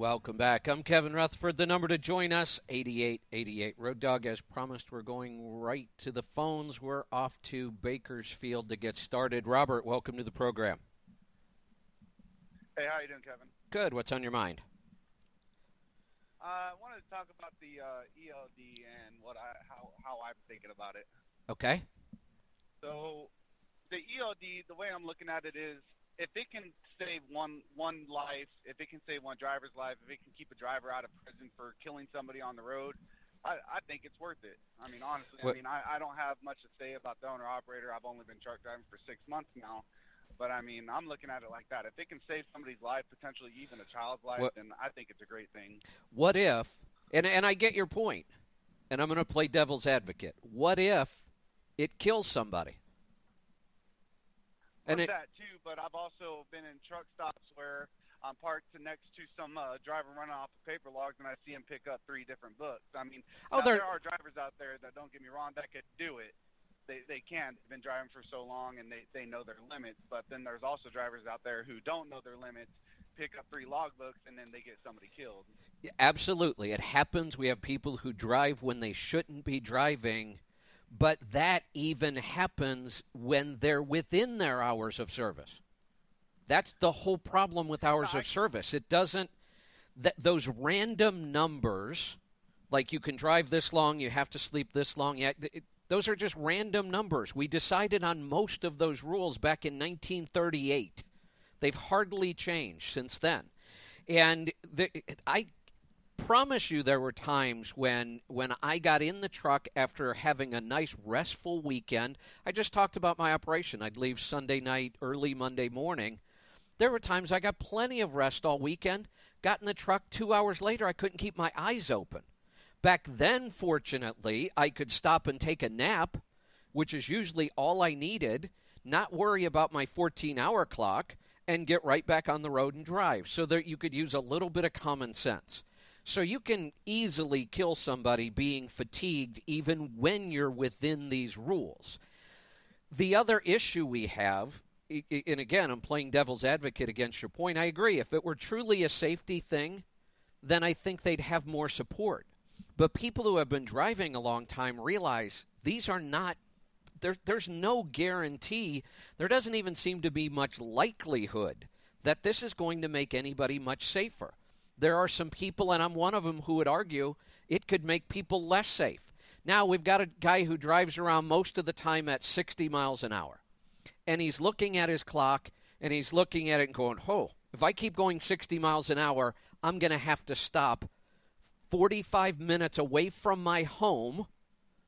Welcome back. I'm Kevin Rutherford. The number to join us, 8888 Road Dog. As promised, we're going right to the phones. We're off to Bakersfield to get started. Robert, welcome to the program. Hey, how you doing, Kevin? Good. What's on your mind? Uh, I wanted to talk about the uh, ELD and what I how how I'm thinking about it. Okay. So, the ELD, the way I'm looking at it is, if it can save one one life, if it can save one driver's life, if it can keep a driver out of prison for killing somebody on the road, I, I think it's worth it. I mean, honestly, What- I mean, I, I don't have much to say about the owner operator. I've only been truck driving for six months now, but I mean, I'm looking at it like that. If it can save somebody's life, potentially even a child's life, What- then I think it's a great thing. What if, and, and I get your point, and I'm going to play devil's advocate. What if it kills somebody? And it, that too, but I've also been in truck stops where I'm parked next to some uh, driver running off of paper logs, and I see him pick up three different books. I mean, Oh, there- are drivers out there that don't get me wrong that could do it. They they can. They've been driving for so long, and they they know their limits. But then there's also drivers out there who don't know their limits, pick up three logbooks, and then they get somebody killed. Yeah, Absolutely. It happens. We have people who drive when they shouldn't be driving, but that even happens when they're within their hours of service. That's the whole problem with hours of service. It doesn't that those random numbers like you can drive this long, you have to sleep this long. Yeah, it, those are just random numbers. We decided on most of those rules back in 1938. They've hardly changed since then. And the, I promise you there were times when when I got in the truck after having a nice restful weekend. I just talked about my operation. I'd leave Sunday night, early Monday morning. There were times I got plenty of rest all weekend. Got in the truck 2 hours later I couldn't keep my eyes open. Back then fortunately, I could stop and take a nap, which is usually all I needed, not worry about my 14-hour clock and get right back on the road and drive so that you could use a little bit of common sense. So you can easily kill somebody being fatigued even when you're within these rules. The other issue we have, and again, I'm playing devil's advocate against your point. I agree. If it were truly a safety thing, then I think they'd have more support. But people who have been driving a long time realize these are not there, there's no guarantee. There doesn't even seem to be much likelihood that this is going to make anybody much safer. There are some people, and I'm one of them, who would argue it could make people less safe. Now, we've got a guy who drives around most of the time at 60 miles an hour, and he's looking at his clock and he's looking at it and going, oh, if I keep going 60 miles an hour, I'm going to have to stop 45 minutes away from my home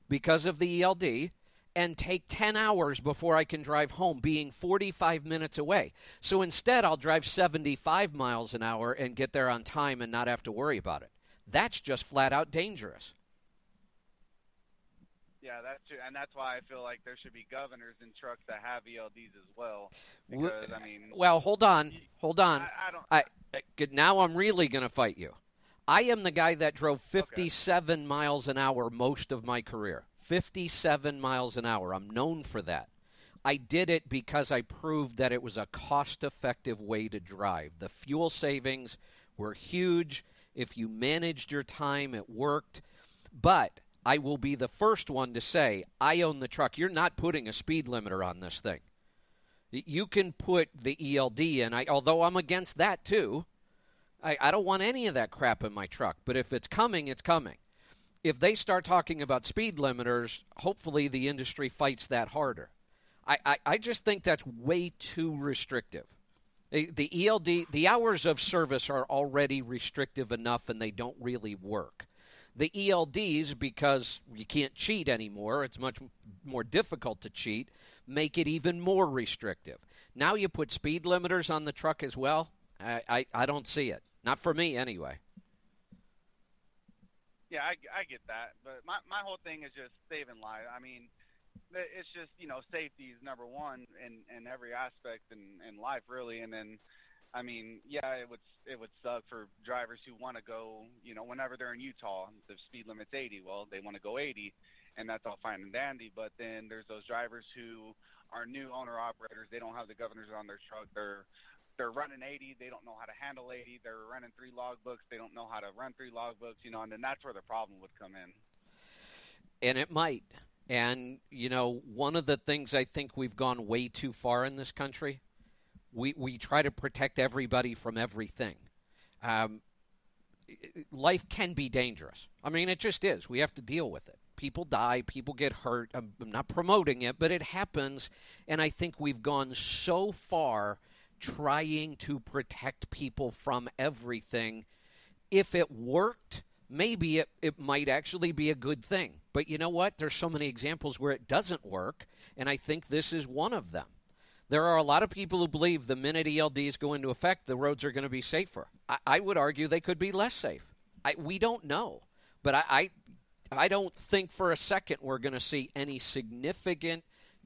because of the ELD and take 10 hours before I can drive home, being 45 minutes away. So instead, I'll drive 75 miles an hour and get there on time and not have to worry about it. That's just flat out dangerous. Yeah, that's true, and that's why I feel like there should be governors in trucks that have ELDs as well. Because I mean, Well, hold on, hold on. I- I don't- I, I- now I'm really going to fight you. I am the guy that drove 57 miles an hour most of my career. 57 miles an hour. I'm known for that. I did it because I proved that it was a cost effective way to drive. The fuel savings were huge. If you managed your time, it worked. But I will be the first one to say, I own the truck. You're not putting a speed limiter on this thing. You can put the ELD in. I, although I'm against that too. I, I don't want any of that crap in my truck. But if it's coming, it's coming. If they start talking about speed limiters, hopefully the industry fights that harder. I, I, I just think that's way too restrictive. Eh, the the ELD, the hours of service are already restrictive enough and they don't really work. The ELDs, because you can't cheat anymore, it's much more difficult to cheat, make it even more restrictive. Now you put speed limiters on the truck as well. I, I, I don't see it. Not for me, anyway. Yeah, I, I get that, but my my whole thing is just saving lives. I mean, it's just you know safety is number one in in every aspect in in life really, and then. I mean, yeah, it would it would suck for drivers who want to go, you know, whenever they're in Utah, the speed limit's 80. Well, they want to go 80, and that's all fine and dandy. But then there's those drivers who are new owner operators. They don't have the governors on their truck. They're they're running 80. They don't know how to handle 80. They're running three logbooks. They don't know how to run three logbooks. You know, and then that's where the problem would come in. And it might. And, you know, one of the things I think we've gone way too far in this country, we, we try to protect everybody from everything. Um, life can be dangerous. I mean, it just is. We have to deal with it. People die, people get hurt. I'm, I'm not promoting it, but it happens. And I think we've gone so far trying to protect people from everything. If it worked, maybe it, it might actually be a good thing. But you know what? There's so many examples where it doesn't work, and I think this is one of them. There are a lot of people who believe the minute ELDs go into effect, the roads are going to be safer. I, I would argue they could be less safe. I, we don't know, but I, I, I don't think for a second we're going to see any significant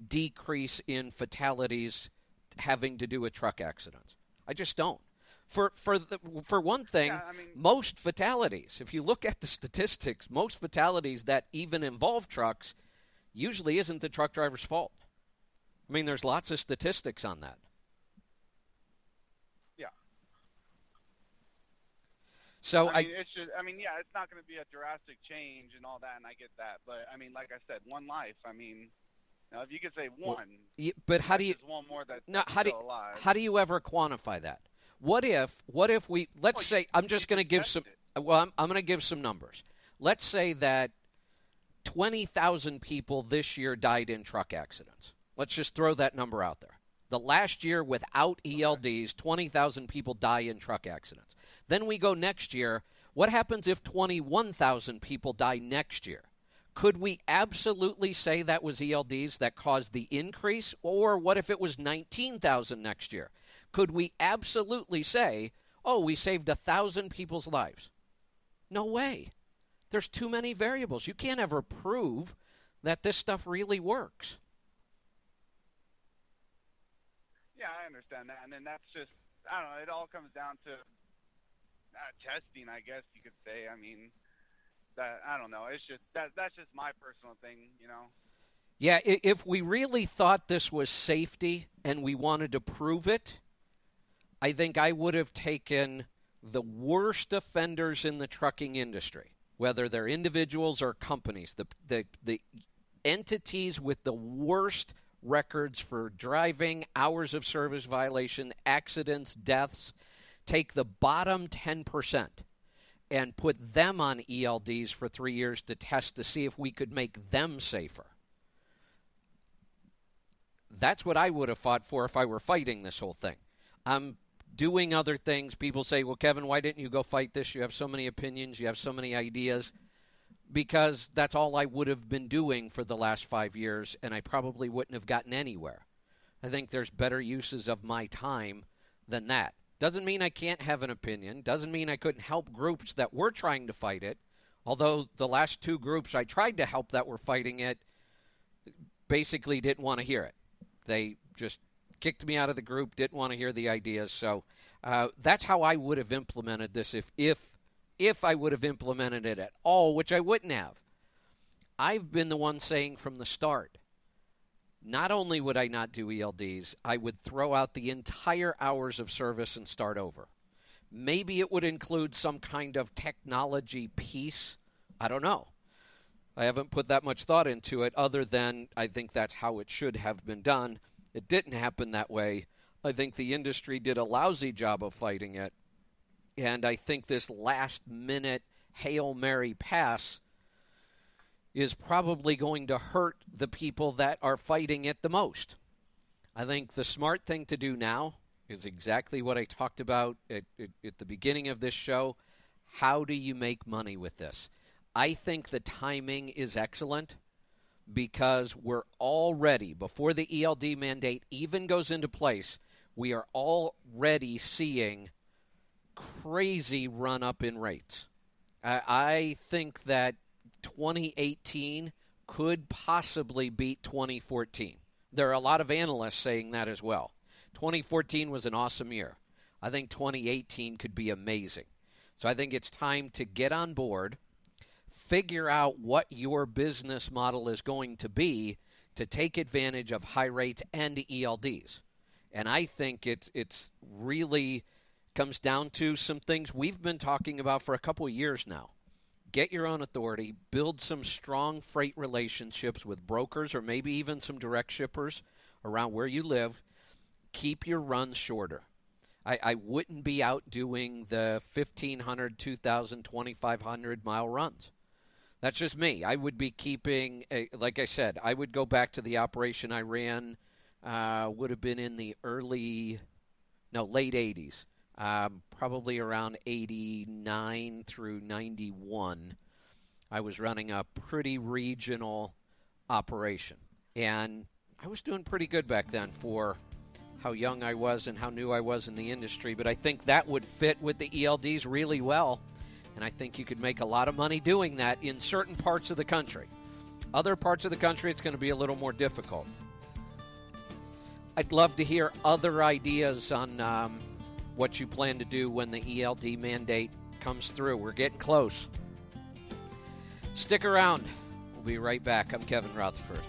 decrease in fatalities having to do with truck accidents. I just don't. For for the, for one thing, Yeah, I mean- most fatalities, if you look at the statistics, most fatalities that even involve trucks usually isn't the truck driver's fault. I mean, there's lots of statistics on that. Yeah. So I I, it's just. I mean, yeah, it's not going to be a drastic change and all that, and I get that. But I mean, like I said, one life. I mean, you know, if you could say one, y- but how do you one more that no, how do alive. how do you ever quantify that? What if what if we let's say I'm just going to give some well I'm, I'm going to give some numbers. Let's say that 20,000 people this year died in truck accidents. Let's just throw that number out there. The last year without ELDs, 20,000 people die in truck accidents. Then we go next year. What happens if 21,000 people die next year? Could we absolutely say that was ELDs that caused the increase? Or what if it was 19,000 next year? Could we absolutely say, oh, we saved a thousand people's lives? No way. There's too many variables. You can't ever prove that this stuff really works. Yeah, I understand that, and then that's just. I don't know. It all comes down to uh, testing, I guess you could say. I mean, that I don't know. It's just that that's just my personal thing, you know. Yeah, if we really thought this was safety and we wanted to prove it, I think I would have taken the worst offenders in the trucking industry, whether they're individuals or companies, the the the entities with the worst records for driving, hours of service violation, accidents, deaths, take the bottom 10% and put them on ELDs for 3 years to test to see if we could make them safer. That's what I would have fought for if I were fighting this whole thing. I'm doing other things. People say, well, Kevin, why didn't you go fight this? You have so many opinions, you have so many ideas. Because that's all I would have been doing for the last five years, and I probably wouldn't have gotten anywhere. I think there's better uses of my time than that. Doesn't mean I can't have an opinion. Doesn't mean I couldn't help groups that were trying to fight it. Although the last two groups I tried to help that were fighting it basically didn't want to hear it. They just kicked me out of the group, didn't want to hear the ideas. So uh, that's how I would have implemented this if if if I would have implemented it at all, which I wouldn't have. I've been the one saying from the start. Not only would I not do ELDs, I would throw out the entire hours of service and start over. Maybe it would include some kind of technology piece. I don't know. I haven't put that much thought into it, other than I think that's how it should have been done. It didn't happen that way. I think the industry did a lousy job of fighting it. And I think this last minute Hail Mary pass is probably going to hurt the people that are fighting it the most. I think the smart thing to do now is exactly what I talked about at, at, at the beginning of this show. How do you make money with this? I think the timing is excellent because we're already, before the ELD mandate even goes into place, we are already seeing crazy run up in rates. I, I think that 2018 could possibly beat 2014. There are a lot of analysts saying that as well. 2014 was an awesome year. I think 2018 could be amazing. So I think it's time to get on board, figure out what your business model is going to be to take advantage of high rates and ELDs. And I think it's it's really comes down to some things we've been talking about for a couple of years now. Get your own authority, build some strong freight relationships with brokers or maybe even some direct shippers around where you live. Keep your runs shorter. I, I wouldn't be out doing the 1,500, 2,000, 2,500 mile runs. That's just me. I would be keeping, a, like I said, I would go back to the operation I ran, uh, would have been in the early, no, late 80s, um, probably around 89 through 91. I was running a pretty regional operation. And I was doing pretty good back then for how young I was and how new I was in the industry, but I think that would fit with the ELDs really well. And I think you could make a lot of money doing that in certain parts of the country. Other parts of the country, it's going to be a little more difficult. I'd love to hear other ideas on um, what you plan to do when the ELD mandate comes through. We're getting close. Stick around. We'll be right back. I'm Kevin Rutherford.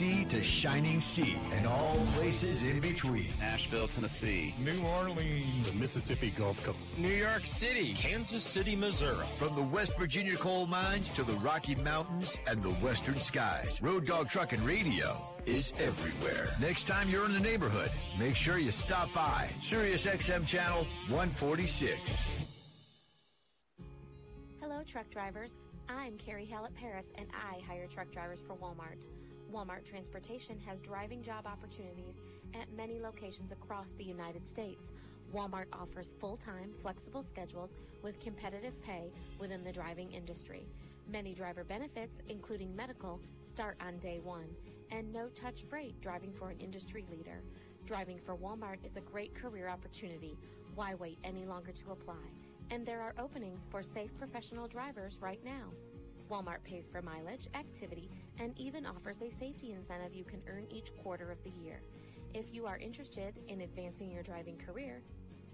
Sea to shining sea and all places in between. Nashville, Tennessee. New Orleans. The Mississippi Gulf Coast. New York City. Kansas City, Missouri. From the West Virginia coal mines to the Rocky Mountains and the western skies. Road Dog Trucking Radio is everywhere. Next time you're in the neighborhood, make sure you stop by Sirius XM Channel 146. Hello, truck drivers. I'm Carrie Hallett Paris, and I hire truck drivers for Walmart. Walmart Transportation has driving job opportunities at many locations across the United States. Walmart offers full time, flexible schedules with competitive pay within the driving industry. Many driver benefits, including medical, start on day one, and no touch freight driving for an industry leader. Driving for Walmart is a great career opportunity. Why wait any longer to apply? And there are openings for safe professional drivers right now. Walmart pays for mileage, activity, and even offers a safety incentive you can earn each quarter of the year. If you are interested in advancing your driving career,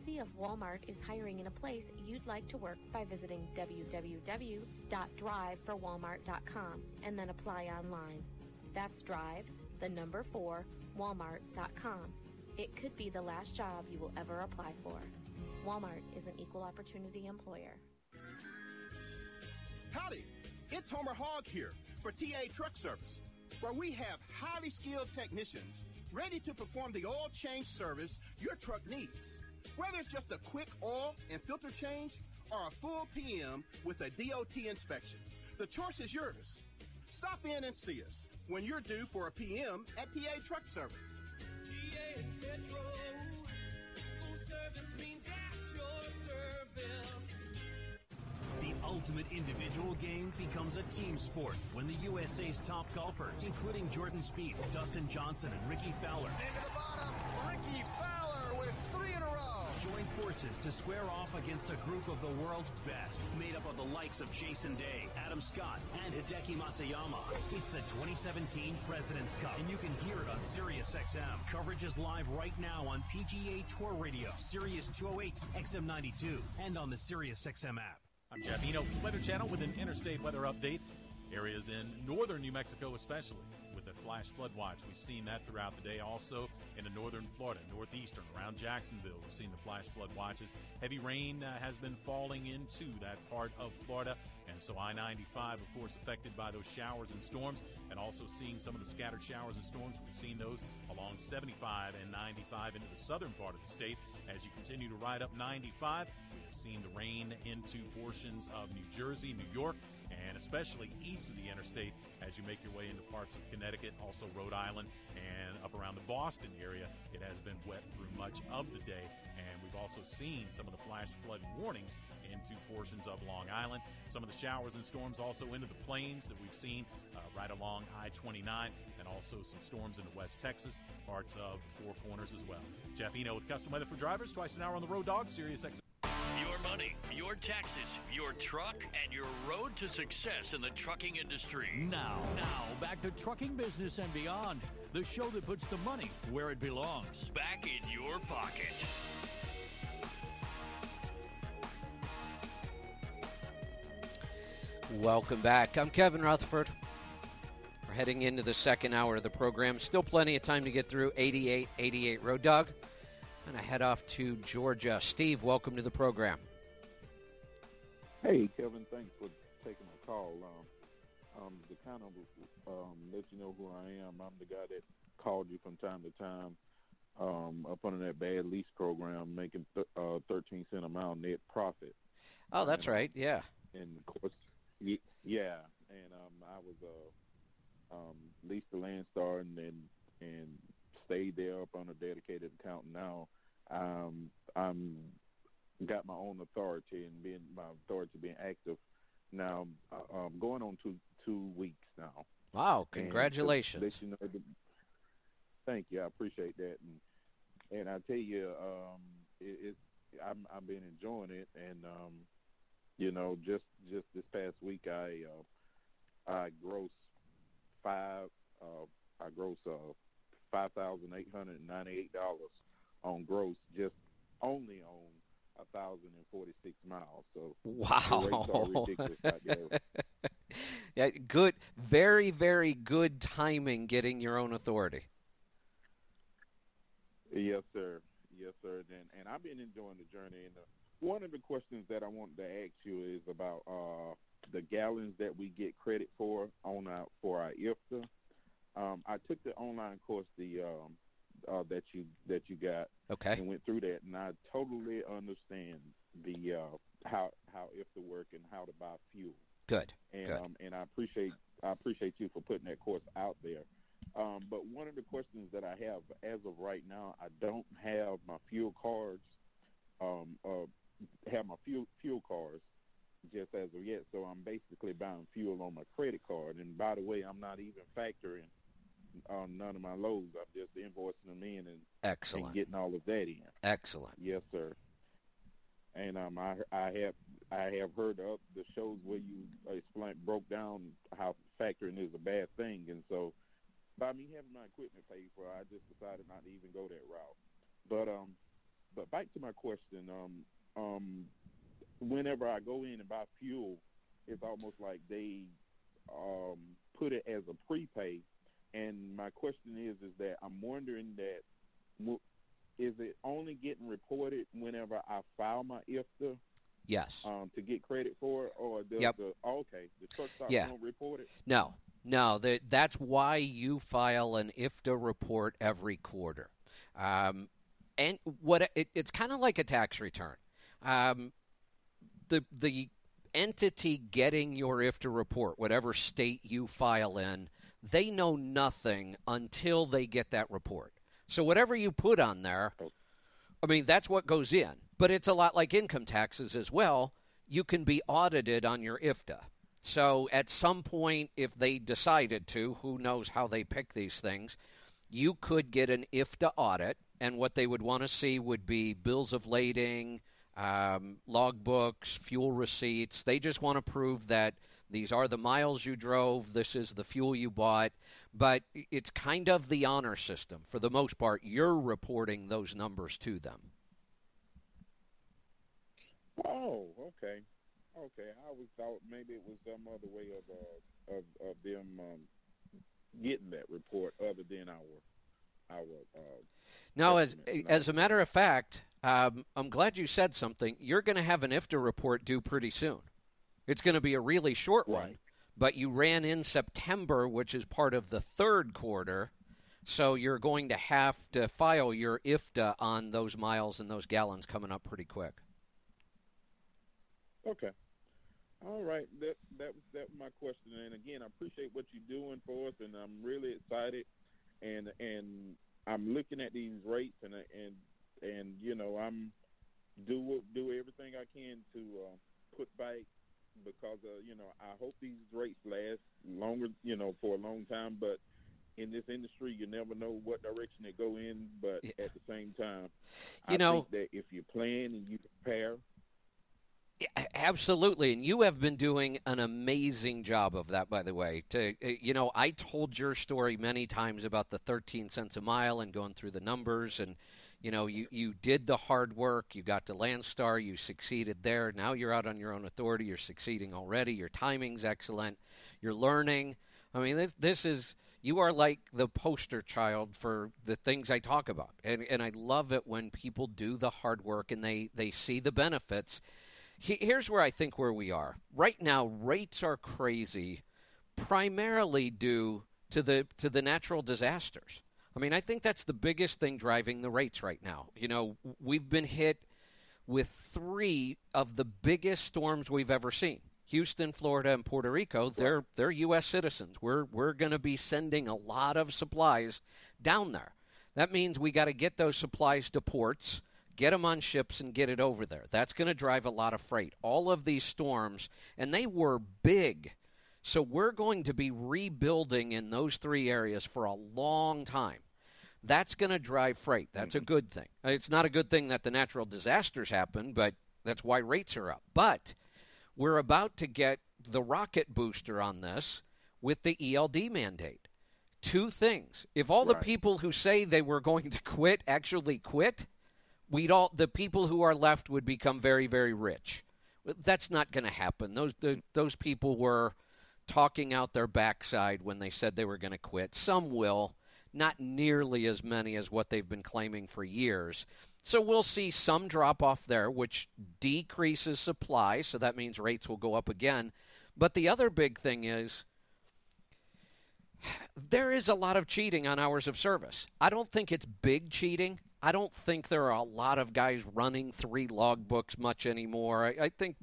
see if Walmart is hiring in a place you'd like to work by visiting www.driveforwalmart.com and then apply online. That's drive, the number 4, walmart.com. It could be the last job you will ever apply for. Walmart is an equal opportunity employer. Howdy, it's Homer Hogg here for TA Truck Service, where we have highly skilled technicians ready to perform the oil change service your truck needs. Whether it's just a quick oil and filter change or a full PM with a DOT inspection, the choice is yours. Stop in and see us when you're due for a PM at TA Truck Service. TA Petro, ultimate individual game becomes a team sport when the USA's top golfers, including Jordan Spieth, Dustin Johnson, and Rickie Fowler, Into the bottom, Rickie Fowler with three in a row. join forces to square off against a group of the world's best, made up of the likes of Jason Day, Adam Scott, and Hideki Matsuyama. It's the 2017 President's Cup, and you can hear it on SiriusXM. Coverage is live right now on PGA Tour Radio, Sirius 208, XM92, and on the SiriusXM app. I'm Jeff Eno Weather Channel with an interstate weather update. Areas in northern New Mexico, especially with the flash flood watch. We've seen that throughout the day. Also in the northern Florida, northeastern, around Jacksonville, we've seen the flash flood watches. Heavy rain uh, has been falling into that part of Florida. And so I 95, of course, affected by those showers and storms, and also seeing some of the scattered showers and storms. We've seen those along 75 and 95 into the southern part of the state. As you continue to ride up 95, we have seen the rain into portions of New Jersey, New York, and especially east of the interstate as you make your way into parts of Connecticut, also Rhode Island, and up around the Boston area. It has been wet through much of the day, and we've also seen some of the flash flood warnings into portions of Long Island. Some of the showers and storms also into the plains that we've seen uh, right along I 29, and also some storms into West Texas, parts of Four Corners as well. Jeff Eno with Custom Weather for Drivers, twice an hour on the road, dog, Sirius X money, your taxes, your truck, and your road to success in the trucking industry. Now, now, back to trucking business and beyond. The show that puts the money where it belongs. Back in your pocket. Welcome back. I'm Kevin Rutherford. We're heading into the second hour of the program. Still plenty of time to get through 8888 Road Dog. And I head off to Georgia. Steve, welcome to the program. Hey, Kevin, thanks for taking my call. Um, um, to kind of um, let you know who I am, I'm the guy that called you from time to time um, up under that bad lease program, making th- uh, 13 cent a mile net profit. Oh, that's and, right. Yeah. And of course, yeah, and um, I was uh, um, leased the Landstar and then and stayed there up on a dedicated account. Now, um, I'm got my own authority and being my authority being active now. Uh, um, going on two two weeks now. Wow! Congratulations. you know thank you. I appreciate that, and and I tell you, um, it, it's I'm I've been enjoying it, and um, you know, just just this past week, I uh, I grossed five. Uh, I grossed uh, five thousand eight hundred and ninety eight dollars on gross, just only on a thousand and forty six miles. So wow, yeah, good, very very good timing getting your own authority. Yes, sir. Yes, sir. And and I've been enjoying the journey. And uh, one of the questions that I wanted to ask you is about uh, the gallons that we get credit for on our, for our IFTA. Um, I took the online course, the um, uh, that you that you got, okay, and went through that, and I totally understand the uh, how how to work and how to buy fuel. Good, and good. Um, and I appreciate I appreciate you for putting that course out there. Um, but one of the questions that I have as of right now, I don't have my fuel cards, um, uh, have my fuel fuel cards just as of yet. So I'm basically buying fuel on my credit card. And by the way, I'm not even factoring on none of my loads. I'm just invoicing them in and, Excellent. and getting all of that in. Excellent. Yes, sir. And um, I I have I have heard of the shows where you explained broke down how factoring is a bad thing, and so by me having my equipment paid for, I just decided not to even go that route. But um, but back to my question, um, um, whenever I go in and buy fuel, it's almost like they um put it as a prepay. And my question is, is that I'm wondering that is it only getting reported whenever I file my IFTA? Yes. Um, to get credit for it, or does Yep. the oh, okay the truck stop Yeah. don't report it? No, no. The, that's why you file an IFTA report every quarter. Um, and what it, it's kind of like a tax return. Um, the the entity getting your IFTA report, whatever state you file in, they know nothing until they get that report. So whatever you put on there, I mean that's what goes in. But it's a lot like income taxes as well. You can be audited on your IFTA. So at some point, if they decided to, who knows how they pick these things, you could get an IFTA audit, and what they would want to see would be bills of lading, um, logbooks, fuel receipts. They just want to prove that these are the miles you drove, this is the fuel you bought. But it's kind of the honor system. For the most part, you're reporting those numbers to them. Oh, okay, okay. I always thought maybe it was some other way of uh, of, of them um, getting that report other than our our. Uh, No, as as a matter of fact, um, I'm glad you said something. You're going to have an IFTA report due pretty soon. It's going to be a really short one, but you ran in September, which is part of the third quarter. So you're going to have to file your IFTA on those miles and those gallons coming up pretty quick. Okay. All right. That that was that was my question. And again, I appreciate what you're doing for us, and I'm really excited. And and I'm looking at these rates, and and and you know I'm do do everything I can to uh, put back because uh, you know I hope these rates last longer, you know, for a long time. But in this industry, you never know what direction they go in. But at the same time, You I know- that if you plan and you prepare, Absolutely, and you have been doing an amazing job of that. By the way, to uh, you know, I told your story many times about the 13 cents a mile and going through the numbers, and you know, you you did the hard work. You got to Landstar, you succeeded there. Now you're out on your own authority. You're succeeding already. Your timing's excellent. You're learning. I mean, this this is you are like the poster child for the things I talk about, and and I love it when people do the hard work and they they see the benefits here's where I think where we are right now. Rates are crazy, primarily due to the to the natural disasters. I mean, I think that's the biggest thing driving the rates right now. You know, we've been hit with three of the biggest storms we've ever seen. Houston, Florida, and Puerto Rico, they're they're US citizens. We're we're going to be sending a lot of supplies down there. That means we got to get those supplies to ports get them on ships and get it over there. That's going to drive a lot of freight. All of these storms, and they were big. So we're going to be rebuilding in those three areas for a long time. That's going to drive freight. That's a mm-hmm. good thing. Uh, it's not a good thing that the natural disasters happen, but that's why rates are up. But we're about to get the rocket booster on this with the ELD mandate. Two things. If all right. the people who say they were going to quit actually quit, we'd all the people who are left would become very very rich. That's not going to happen. Those the, those people were talking out their backside when they said they were going to quit. Some will, not nearly as many as what they've been claiming for years. So we'll see some drop off there, which decreases supply. So that means rates will go up again. But the other big thing is there is a lot of cheating on hours of service. I don't think it's big cheating. I don't think there are a lot of guys running three logbooks much anymore. I, I, think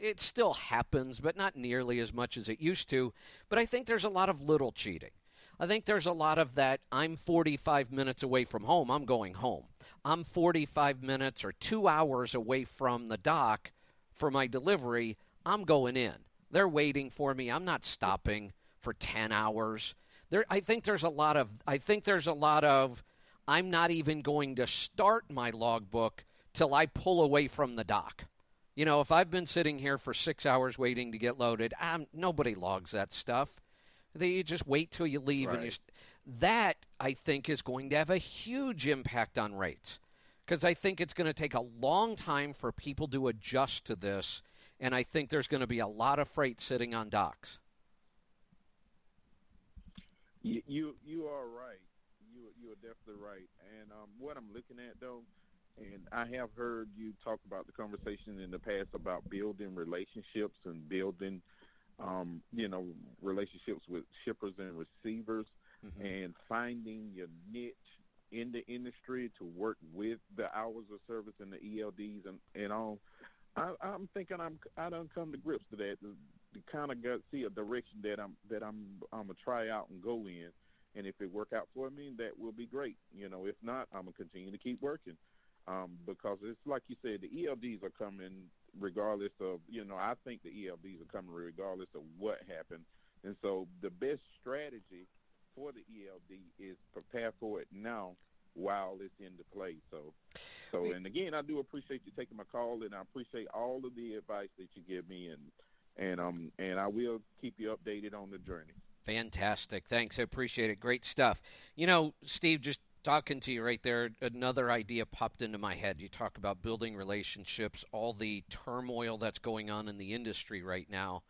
it still happens, but not nearly as much as it used to. But I think there's a lot of little cheating. I think there's a lot of that. I'm 45 minutes away from home. I'm going home. I'm 45 minutes or two hours away from the dock for my delivery. I'm going in. They're waiting for me. I'm not stopping for 10 hours. There, I think there's a lot of. I think there's a lot of I'm not even going to start my logbook till I pull away from the dock. You know, if I've been sitting here for six hours waiting to get loaded, I'm, nobody logs that stuff. They, you just wait till you leave, right. and you. That I think is going to have a huge impact on rates because I think it's going to take a long time for people to adjust to this, and I think there's going to be a lot of freight sitting on docks. You you, you are right you are definitely right. And um, what I'm looking at though, and I have heard you talk about the conversation in the past about building relationships and building, um, you know, relationships with shippers and receivers, mm-hmm. and finding your niche in the industry to work with the hours of service and the ELDs and and all. I, I'm thinking I'm I don't come to grips to that. To, to kind of got see a direction that I'm that I'm I'm gonna try out and go in and if it work out for me, that will be great. You know, if not, I'm gonna continue to keep working um, because it's like you said, the ELDs are coming regardless of you know. I think the ELDs are coming regardless of what happened, and so the best strategy for the ELD is prepare for it now while it's in the play. So, so and again, I do appreciate you taking my call, and I appreciate all of the advice that you give me, and and um and I will keep you updated on the journey. Fantastic. Thanks. I appreciate it. Great stuff. You know, Steve, just talking to you right there, another idea popped into my head. You talk about building relationships, all the turmoil that's going on in the industry right now.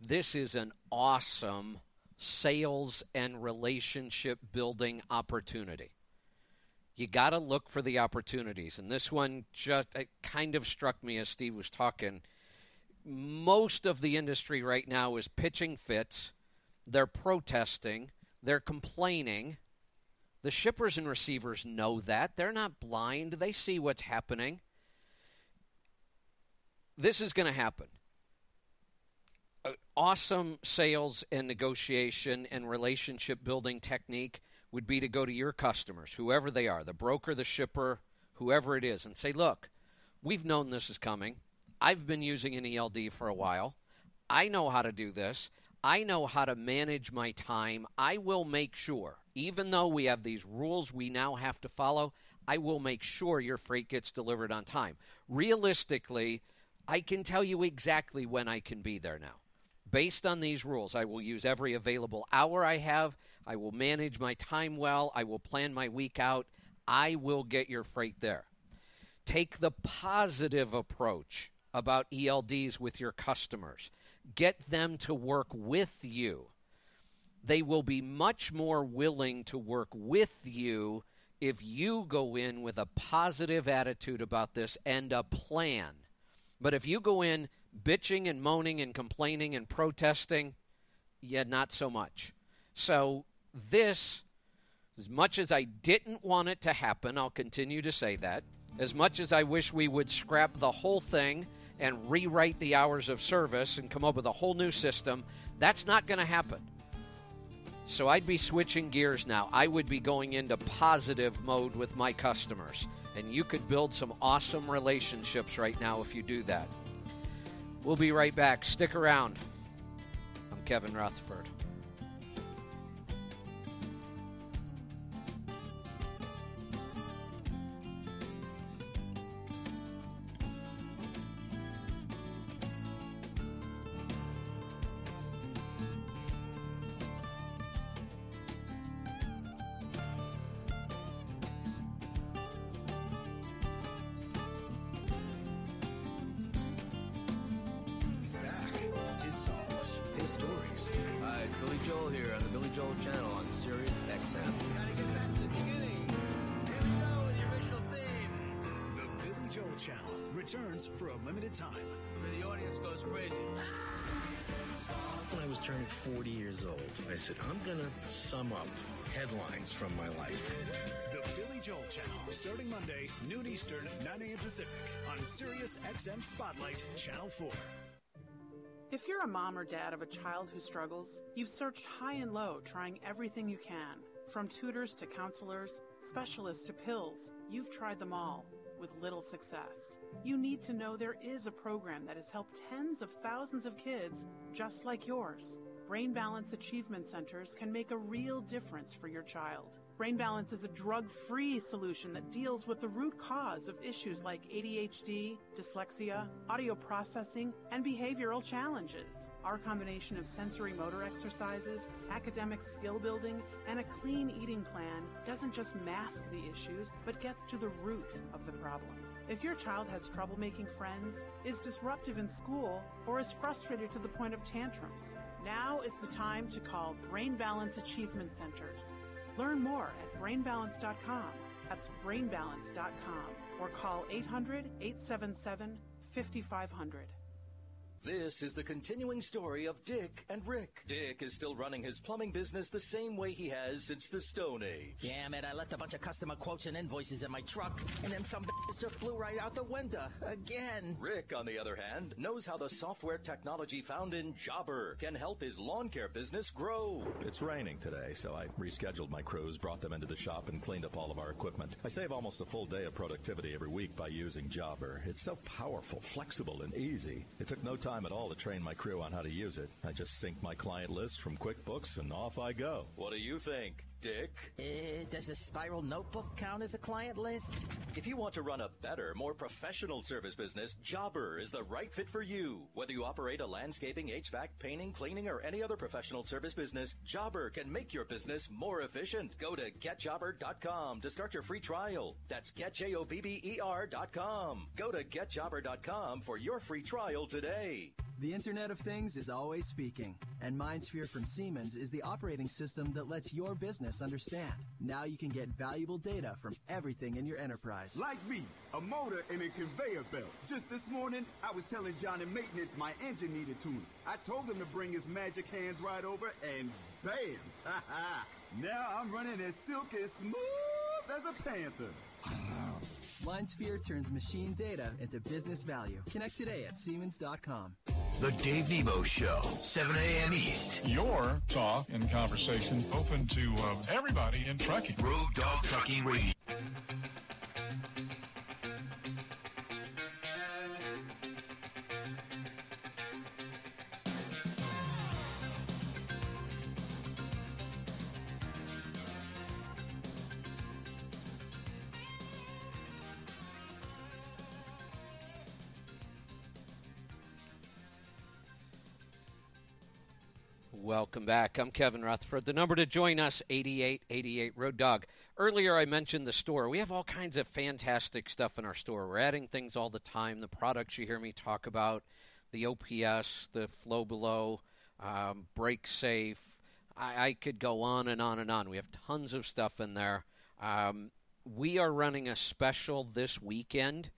This is an awesome sales and relationship building opportunity. You got to look for the opportunities. And this one just kind of struck me as Steve was talking. Most of the industry right now is pitching fits they're protesting. They're complaining. The shippers and receivers know that. They're not blind. They see what's happening. This is going to happen. awesome sales and negotiation and relationship building technique would be to go to your customers, whoever they are, the broker, the shipper, whoever it is, and say, look, we've known this is coming. I've been using an ELD for a while. I know how to do this. I know how to manage my time. I will make sure, even though we have these rules we now have to follow, I will make sure your freight gets delivered on time. Realistically, I can tell you exactly when I can be there now. Based on these rules, I will use every available hour I have. I will manage my time well. I will plan my week out. I will get your freight there. Take the positive approach about ELDs with your customers. Get them to work with you. They will be much more willing to work with you if you go in with a positive attitude about this and a plan. But if you go in bitching and moaning and complaining and protesting, yeah, not so much. So, this, as much as I didn't want it to happen, I'll continue to say that. As much as I wish we would scrap the whole thing and rewrite the hours of service and come up with a whole new system, that's not going to happen. So I'd be switching gears now. I would be going into positive mode with my customers. And you could build some awesome relationships right now if you do that. We'll be right back. Stick around. I'm Kevin Rutherford. Spotlight, Channel 4. If you're a mom or dad of a child who struggles, you've searched high and low trying everything you can. From tutors to counselors, specialists to pills, you've tried them all with little success. You need to know there is a program that has helped tens of thousands of kids just like yours. Brain Balance Achievement Centers can make a real difference for your child. Brain Balance is a drug free solution that deals with the root cause of issues like ADHD, dyslexia, audio processing, and behavioral challenges. Our combination of sensory motor exercises, academic skill building, and a clean eating plan doesn't just mask the issues, but gets to the root of the problem. If your child has trouble making friends, is disruptive in school, or is frustrated to the point of tantrums, now is the time to call Brain Balance Achievement Centers. Learn more at brainbalance.com. That's brainbalance.com or call 800 877 5500. This is the continuing story of Dick and Rick. Dick is still running his plumbing business the same way he has since the Stone Age. Damn it, I left a bunch of customer quotes and invoices in my truck, and then some bitch just flew right out the window. Again. Rick, on the other hand, knows how the software technology found in Jobber can help his lawn care business grow. It's raining today, so I rescheduled my crews, brought them into the shop, and cleaned up all of our equipment. I save almost a full day of productivity every week by using Jobber. It's so powerful, flexible, and easy. It took no time at all to train my crew on how to use it. I just sync my client list from QuickBooks, and off I go. What do you think, Dick? Uh, does the spiral notebook count as a client list? If you want to run a better, more professional service business, Jobber is the right fit for you. Whether you operate a landscaping, HVAC, painting, cleaning, or any other professional service business, Jobber can make your business more efficient. Go to getjobber.com to start your free trial. That's getjobber.com. Go to getjobber.com for your free trial today. The Internet of Things is always speaking, and MindSphere from Siemens is the operating system that lets your business understand. Now you can get valuable data from everything in your enterprise. Like me, a motor and a conveyor belt. Just this morning, I was telling John in maintenance my engine needed tuning. I told him to bring his magic hands right over, and bam! now I'm running as silky smooth as a panther. MindSphere turns machine data into business value. Connect today at Siemens.com. The Dave Nemo Show, 7 a.m. East. Your talk and conversation open to uh, everybody in trucking. Road Dog Trucking Radio. Welcome back. I'm Kevin Rutherford. The number to join us, 8888 Road Dog. Earlier I mentioned the store. We have all kinds of fantastic stuff in our store. We're adding things all the time. The products you hear me talk about, the OPS, the Flow Below, um, Brake Safe. I, I, could go on and on and on. We have tons of stuff in there. Um, we are running a special this weekend.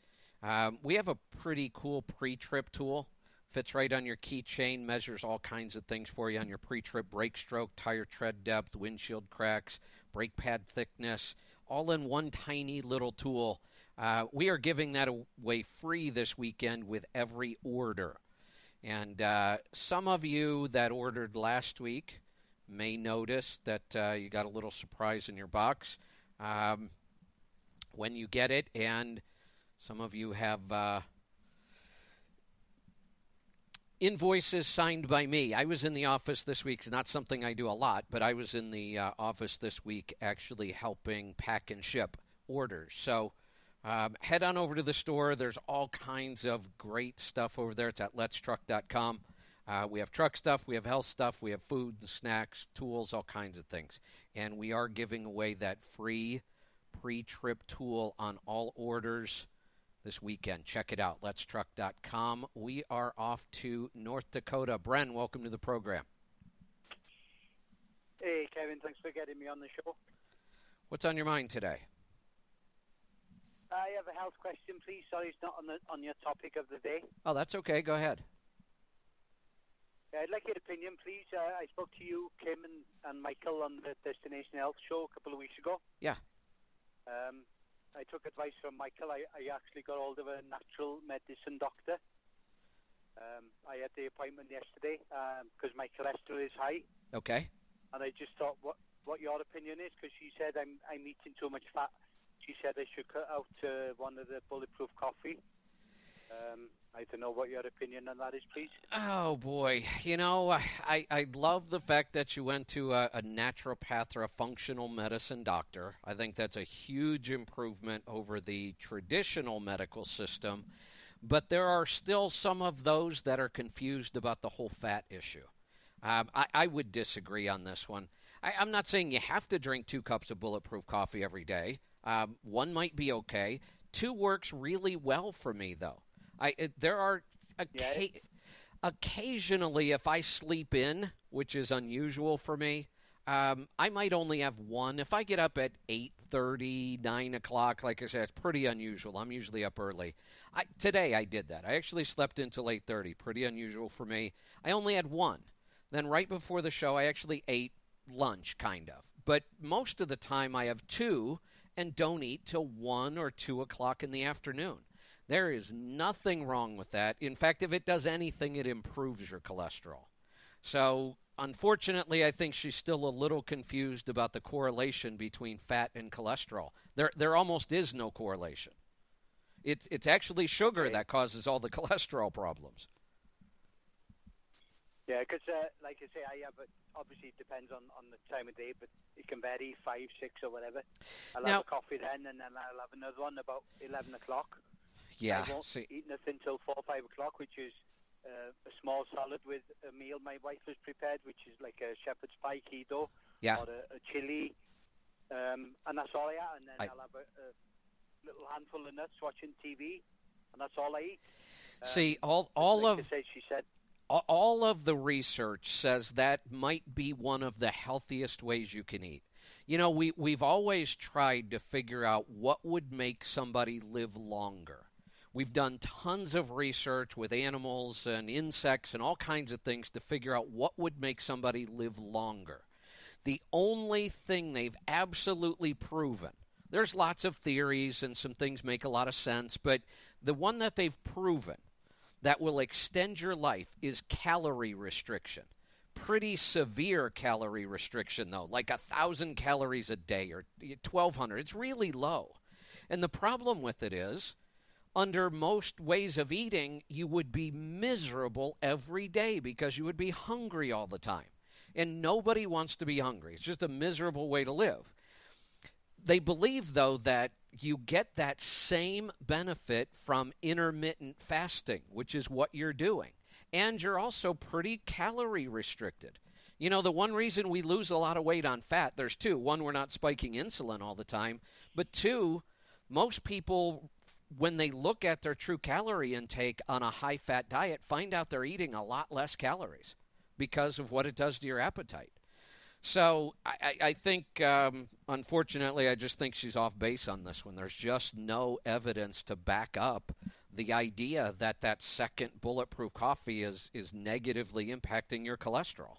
Um, we have a pretty cool pre-trip tool Fits right on your keychain, measures all kinds of things for you on your pre trip brake stroke, tire tread depth, windshield cracks, brake pad thickness, all in one tiny little tool. Uh, we are giving that away free this weekend with every order. And uh, some of you that ordered last week may notice that uh, you got a little surprise in your box um, when you get it. And some of you have uh, invoices signed by me. I was in the office this week. It's not something I do a lot, but I was in the uh, office this week actually helping pack and ship orders. So um, head on over to the store. There's all kinds of great stuff over there. It's at letstruck.com. Uh, we have truck stuff, we have health stuff, we have food and snacks, tools, all kinds of things. And we are giving away that free pre trip tool on all orders this weekend. Check it out, letstruck.com. We are off to North Dakota. Bren, welcome to the program. Hey, Kevin, thanks for getting me on the show. What's on your mind today? I have a health question, please. Sorry, it's not on the on your topic of the day. Oh, that's okay. Go ahead. I'd like your opinion, please. Uh, I spoke to you, Kim, and, and Michael on the Destination Health show a couple of weeks ago. Yeah. Um, I took advice from Michael. I, I actually got hold of a natural medicine doctor. Um, I had the appointment yesterday because um, my cholesterol is high. Okay. And I just thought what what your opinion is because she said I'm I'm eating too much fat. She said I should cut out uh, one of the bulletproof coffee. Um, I don't know what your opinion on that is, please. Oh boy, you know, I I love the fact that you went to a, a naturopath or a functional medicine doctor. I think that's a huge improvement over the traditional medical system. But there are still some of those that are confused about the whole fat issue. Um, I, I, would disagree on this one. I, am not saying you have to drink two cups of bulletproof coffee every day. Um, one might be okay. Two works really well for me, though. I it, there are yeah. occasionally if I sleep in, which is unusual for me. Um, I might only have one. If I get up at eight thirty, nine o'clock, like I said, it's pretty unusual. I'm usually up early. I, today I did that. I actually slept until eight thirty. Pretty unusual for me. I only had one. Then right before the show, I actually ate lunch, kind of. But most of the time, I have two and don't eat till one or two o'clock in the afternoon. There is nothing wrong with that. In fact, if it does anything, it improves your cholesterol. So, unfortunately, I think she's still a little confused about the correlation between fat and cholesterol. There, there almost is no correlation. It's, it's actually sugar that causes all the cholesterol problems. Yeah, because uh, like I say, I have it. Obviously, it depends on, on the time of day, but it can vary five, six, or whatever. I'll now, have a coffee then, and then I'll have another one about eleven o'clock. Yeah. I won't see. eat nothing until four or five o'clock, which is uh, a small salad with a meal my wife has prepared, which is like a shepherd's pie keto yeah. or a, a chili, um, and that's all I have. And then I, will have a, a, little handful of nuts watching TV, and that's all I eat. Um, see, all all like of say, she said. All of the research says that might be one of the healthiest ways you can eat. You know, we, we've always tried to figure out what would make somebody live longer. We've done tons of research with animals and insects and all kinds of things to figure out what would make somebody live longer. The only thing they've absolutely proven, there's lots of theories and some things make a lot of sense, but the one that they've proven that will extend your life is calorie restriction. Pretty severe calorie restriction, though, like a thousand calories a day or 1,200. It's really low. And the problem with it is, under most ways of eating, you would be miserable every day because you would be hungry all the time. And nobody wants to be hungry. It's just a miserable way to live. They believe, though, that you get that same benefit from intermittent fasting, which is what you're doing. And you're also pretty calorie restricted. You know, the one reason we lose a lot of weight on fat, there's two. One, we're not spiking insulin all the time. But two, most people, when they look at their true calorie intake on a high fat diet, find out they're eating a lot less calories because of what it does to your appetite. So I, I think, um, unfortunately, I just think she's off base on this one. There's just no evidence to back up the idea that that second bulletproof coffee is is negatively impacting your cholesterol.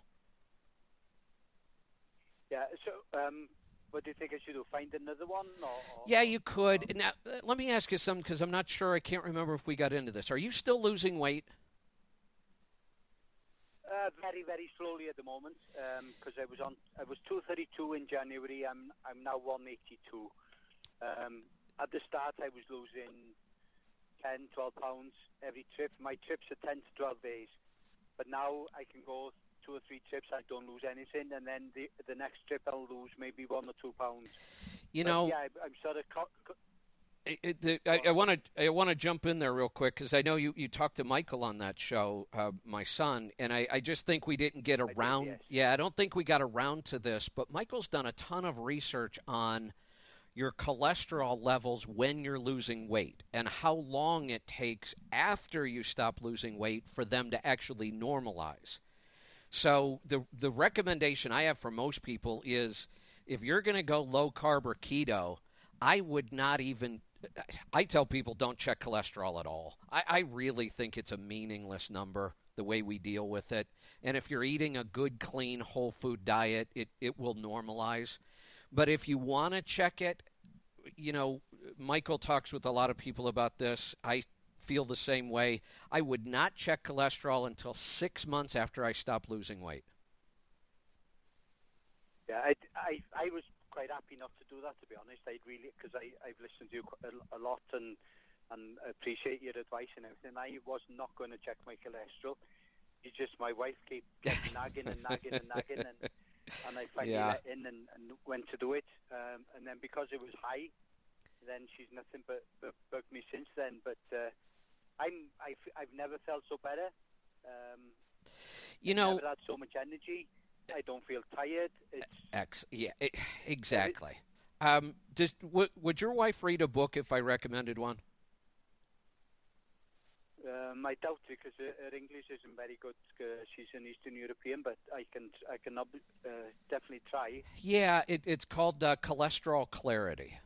Yeah. So, um, what do you think I should do? Find another one? Or, or Yeah, you could. Now, let me ask you something because I'm not sure. I can't remember if we got into this. Are you still losing weight? Uh, very, very slowly at the moment because I was on. I was 232 in January. I'm I'm now 182. Um, at the start, I was losing 10, 12 pounds every trip. My trips are 10 to 12 days, but now I can go two or three trips. I don't lose anything, and then the the next trip I'll lose maybe one or two pounds. You But, know- yeah, I, I'm sort of. Co- co- It, the, I want to I want to jump in there real quick because I know you, you talked to Michael on that show, uh, my son, and I, I just think we didn't get around. yes. Yeah, I don't think we got around to this, but Michael's done a ton of research on your cholesterol levels when you're losing weight and how long it takes after you stop losing weight for them to actually normalize. So the the recommendation I have for most people is if you're going to go low carb or keto, I would not even. I tell people don't check cholesterol at all. I, I really think it's a meaningless number the way we deal with it. And if you're eating a good, clean, whole food diet, it, it will normalize. But if you want to check it, you know, Michael talks with a lot of people about this. I feel the same way. I would not check cholesterol until six months after I stopped losing weight. Yeah, I, I, I was quite happy not to do that, to be honest. I really, because I, I've listened to you quite a, a lot and and appreciate your advice and everything. I was not going to check my cholesterol. It's just my wife kept kept nagging and nagging and nagging, and and I finally Yeah. let in and, and went to do it. Um, and then because it was high, then she's nothing but, but bugged me since then. But uh, I'm I've, I've never felt so better. Um, You I've know, never had so much energy. I don't feel tired. It's X. Yeah, it, exactly. Um, does, w- would your wife read a book if I recommended one? Um, I doubt it because her, her English isn't very good. Uh, she's an Eastern European, but I can I can uh, definitely try. Yeah, it, it's called uh, Cholesterol Clarity.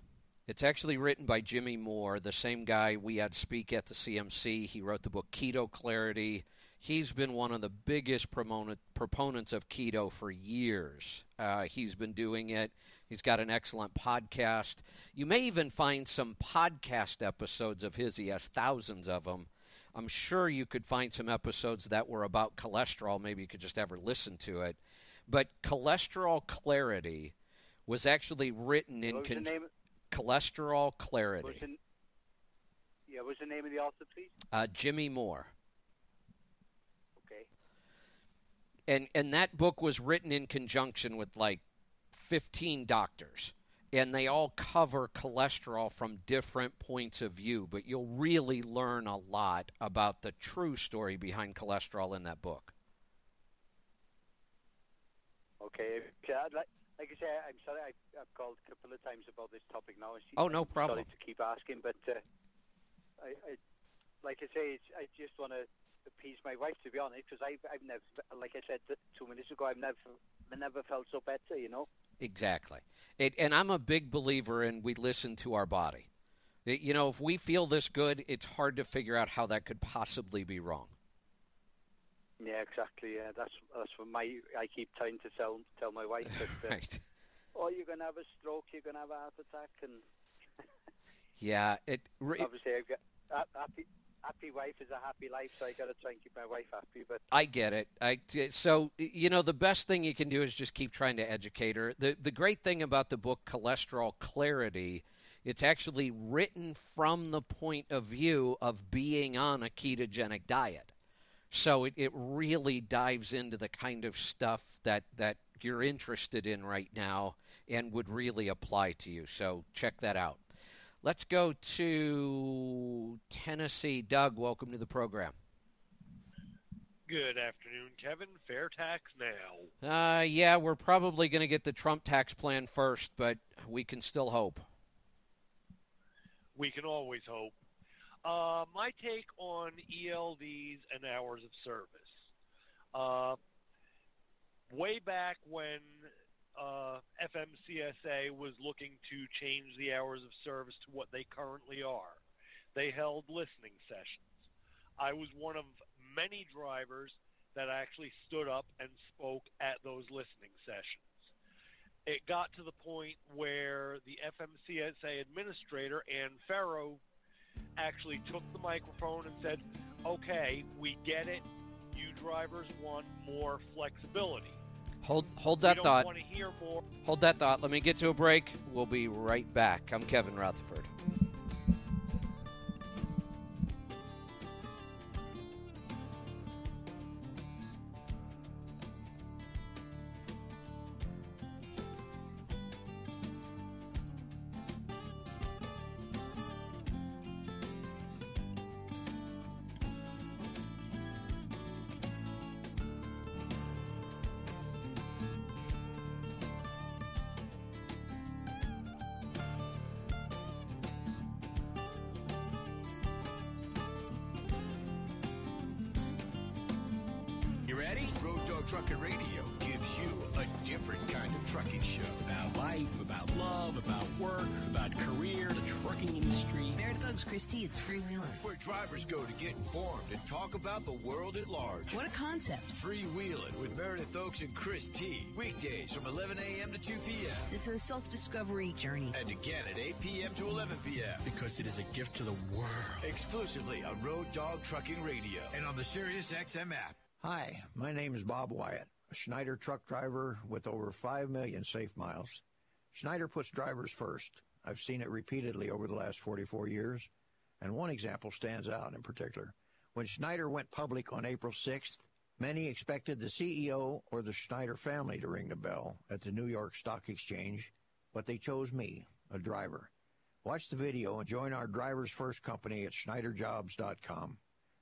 It's actually written by Jimmy Moore, the same guy we had speak at the CMC. He wrote the book Keto Clarity. He's been one of the biggest proponent, proponents of keto for years. Uh, he's been doing it. He's got an excellent podcast. You may even find some podcast episodes of his. He has thousands of them. I'm sure you could find some episodes that were about cholesterol. Maybe you could just ever listen to it. But Cholesterol Clarity was actually written in What was con-? Cholesterol Clarity. the, yeah, what's the name of the author, please? Uh, Jimmy Moore. Okay. and and that book was written in conjunction with like 15 doctors and they all cover cholesterol from different points of view but you'll really learn a lot about the true story behind cholesterol in that book Okay. I'd like, like I say, I'm sorry I, I've called a couple of times about this topic now. she- Oh, no problem. Sorry to keep asking, but uh, I, I, like I say, it's, I just want to appease my wife, to be honest, because I've, I've never, like I said two minutes ago, I've never, never felt so better, you know. exactly it, and i'm a big believer in we listen to our body It- you know if we feel this good it's hard to figure out how that could possibly be wrong Yeah, exactly. Yeah, that's that's what my I keep trying to tell tell my wife that. Uh, Right. Oh, you're gonna have a stroke. You're gonna have a heart attack, and yeah it re- obviously I've got a happy happy wife is a happy life, so I got to try and keep my wife happy. But I get it. I so you know the best thing you can do is just keep trying to educate her. The the great thing about the book Cholesterol Clarity, it's actually written from the point of view of being on a ketogenic diet. So it, it really dives into the kind of stuff that, that you're interested in right now and would really apply to you. So check that out. Let's go to Tennessee. Doug, welcome to the program. Good afternoon, Kevin. Fair tax now. Uh, yeah, we're probably going to get the Trump tax plan first, but we can still hope. We can always hope. Uh, my take on ELDs and hours of service. Uh, way back when uh, FMCSA was looking to change the hours of service to what they currently are, they held listening sessions. I was one of many drivers that actually stood up and spoke at those listening sessions. It got to the point where the FMCSA administrator, Anne Ferro, actually took the microphone and said, Okay, we get it. You drivers want more flexibility. Hold hold that thought. want to hear more. Hold that thought. Let me get to a break. We'll be right back. I'm Kevin Rutherford. Concept. Freewheeling with Meredith Oaks and Chris T. Weekdays from 11 a.m. to 2 p.m. It's a self-discovery journey. And again at 8 p.m. to 11 p.m. Because it is a gift to the world. Exclusively on Road Dog Trucking Radio and on the Sirius XM app. Hi, my name is Bob Wyatt, a Schneider truck driver with over 5 million safe miles. Schneider puts drivers first. I've seen it repeatedly over the last 44 years, and one example stands out in particular. When Schneider went public on April 6th, many expected the CEO or the Schneider family to ring the bell at the New York Stock Exchange, but they chose me, a driver. Watch the video and join our Drivers First company at SchneiderJobs.com.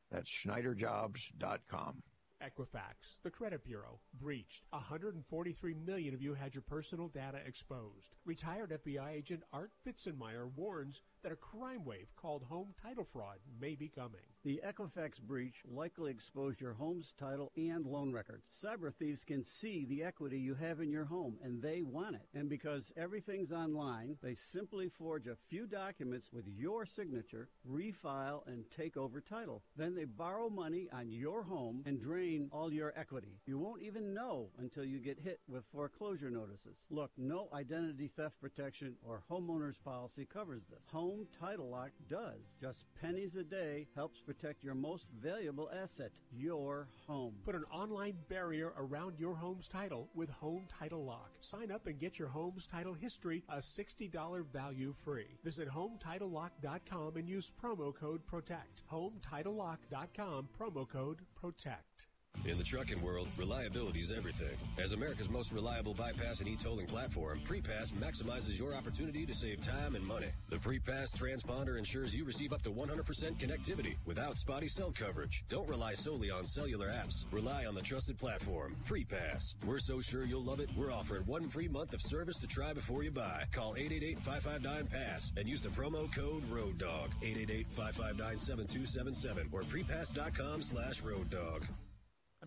That's SchneiderJobs.com. Equifax, the credit bureau, breached. 143 million of you had your personal data exposed. Retired FBI agent Art Fitzenmeyer warns that a crime wave called home title fraud may be coming. The Equifax breach likely exposed your home's title and loan records. Cyber thieves can see the equity you have in your home and they want it. And because everything's online, they simply forge a few documents with your signature, refile, and take over title. Then they borrow money on your home and drain all your equity. You won't even know until you get hit with foreclosure notices. Look, no identity theft protection or homeowner's policy covers this. Home Home title Lock does. Just pennies a day helps protect your most valuable asset, your home. Put an online barrier around your home's title with Home Title Lock. Sign up and get your home's title history a $60 value free. Visit HometitleLock.com and use promo code PROTECT. HometitleLock.com, promo code PROTECT. In the trucking world, reliability is everything. As America's most reliable bypass and e-tolling platform, PrePass maximizes your opportunity to save time and money. The PrePass transponder ensures you receive up to 100% connectivity without spotty cell coverage. Don't rely solely on cellular apps. Rely on the trusted platform, PrePass. We're so sure you'll love it, we're offering one free month of service to try before you buy. Call 888-559-PASS and use the promo code ROADDOG. 888-559-7277 or prepass.com slash ROADDOG.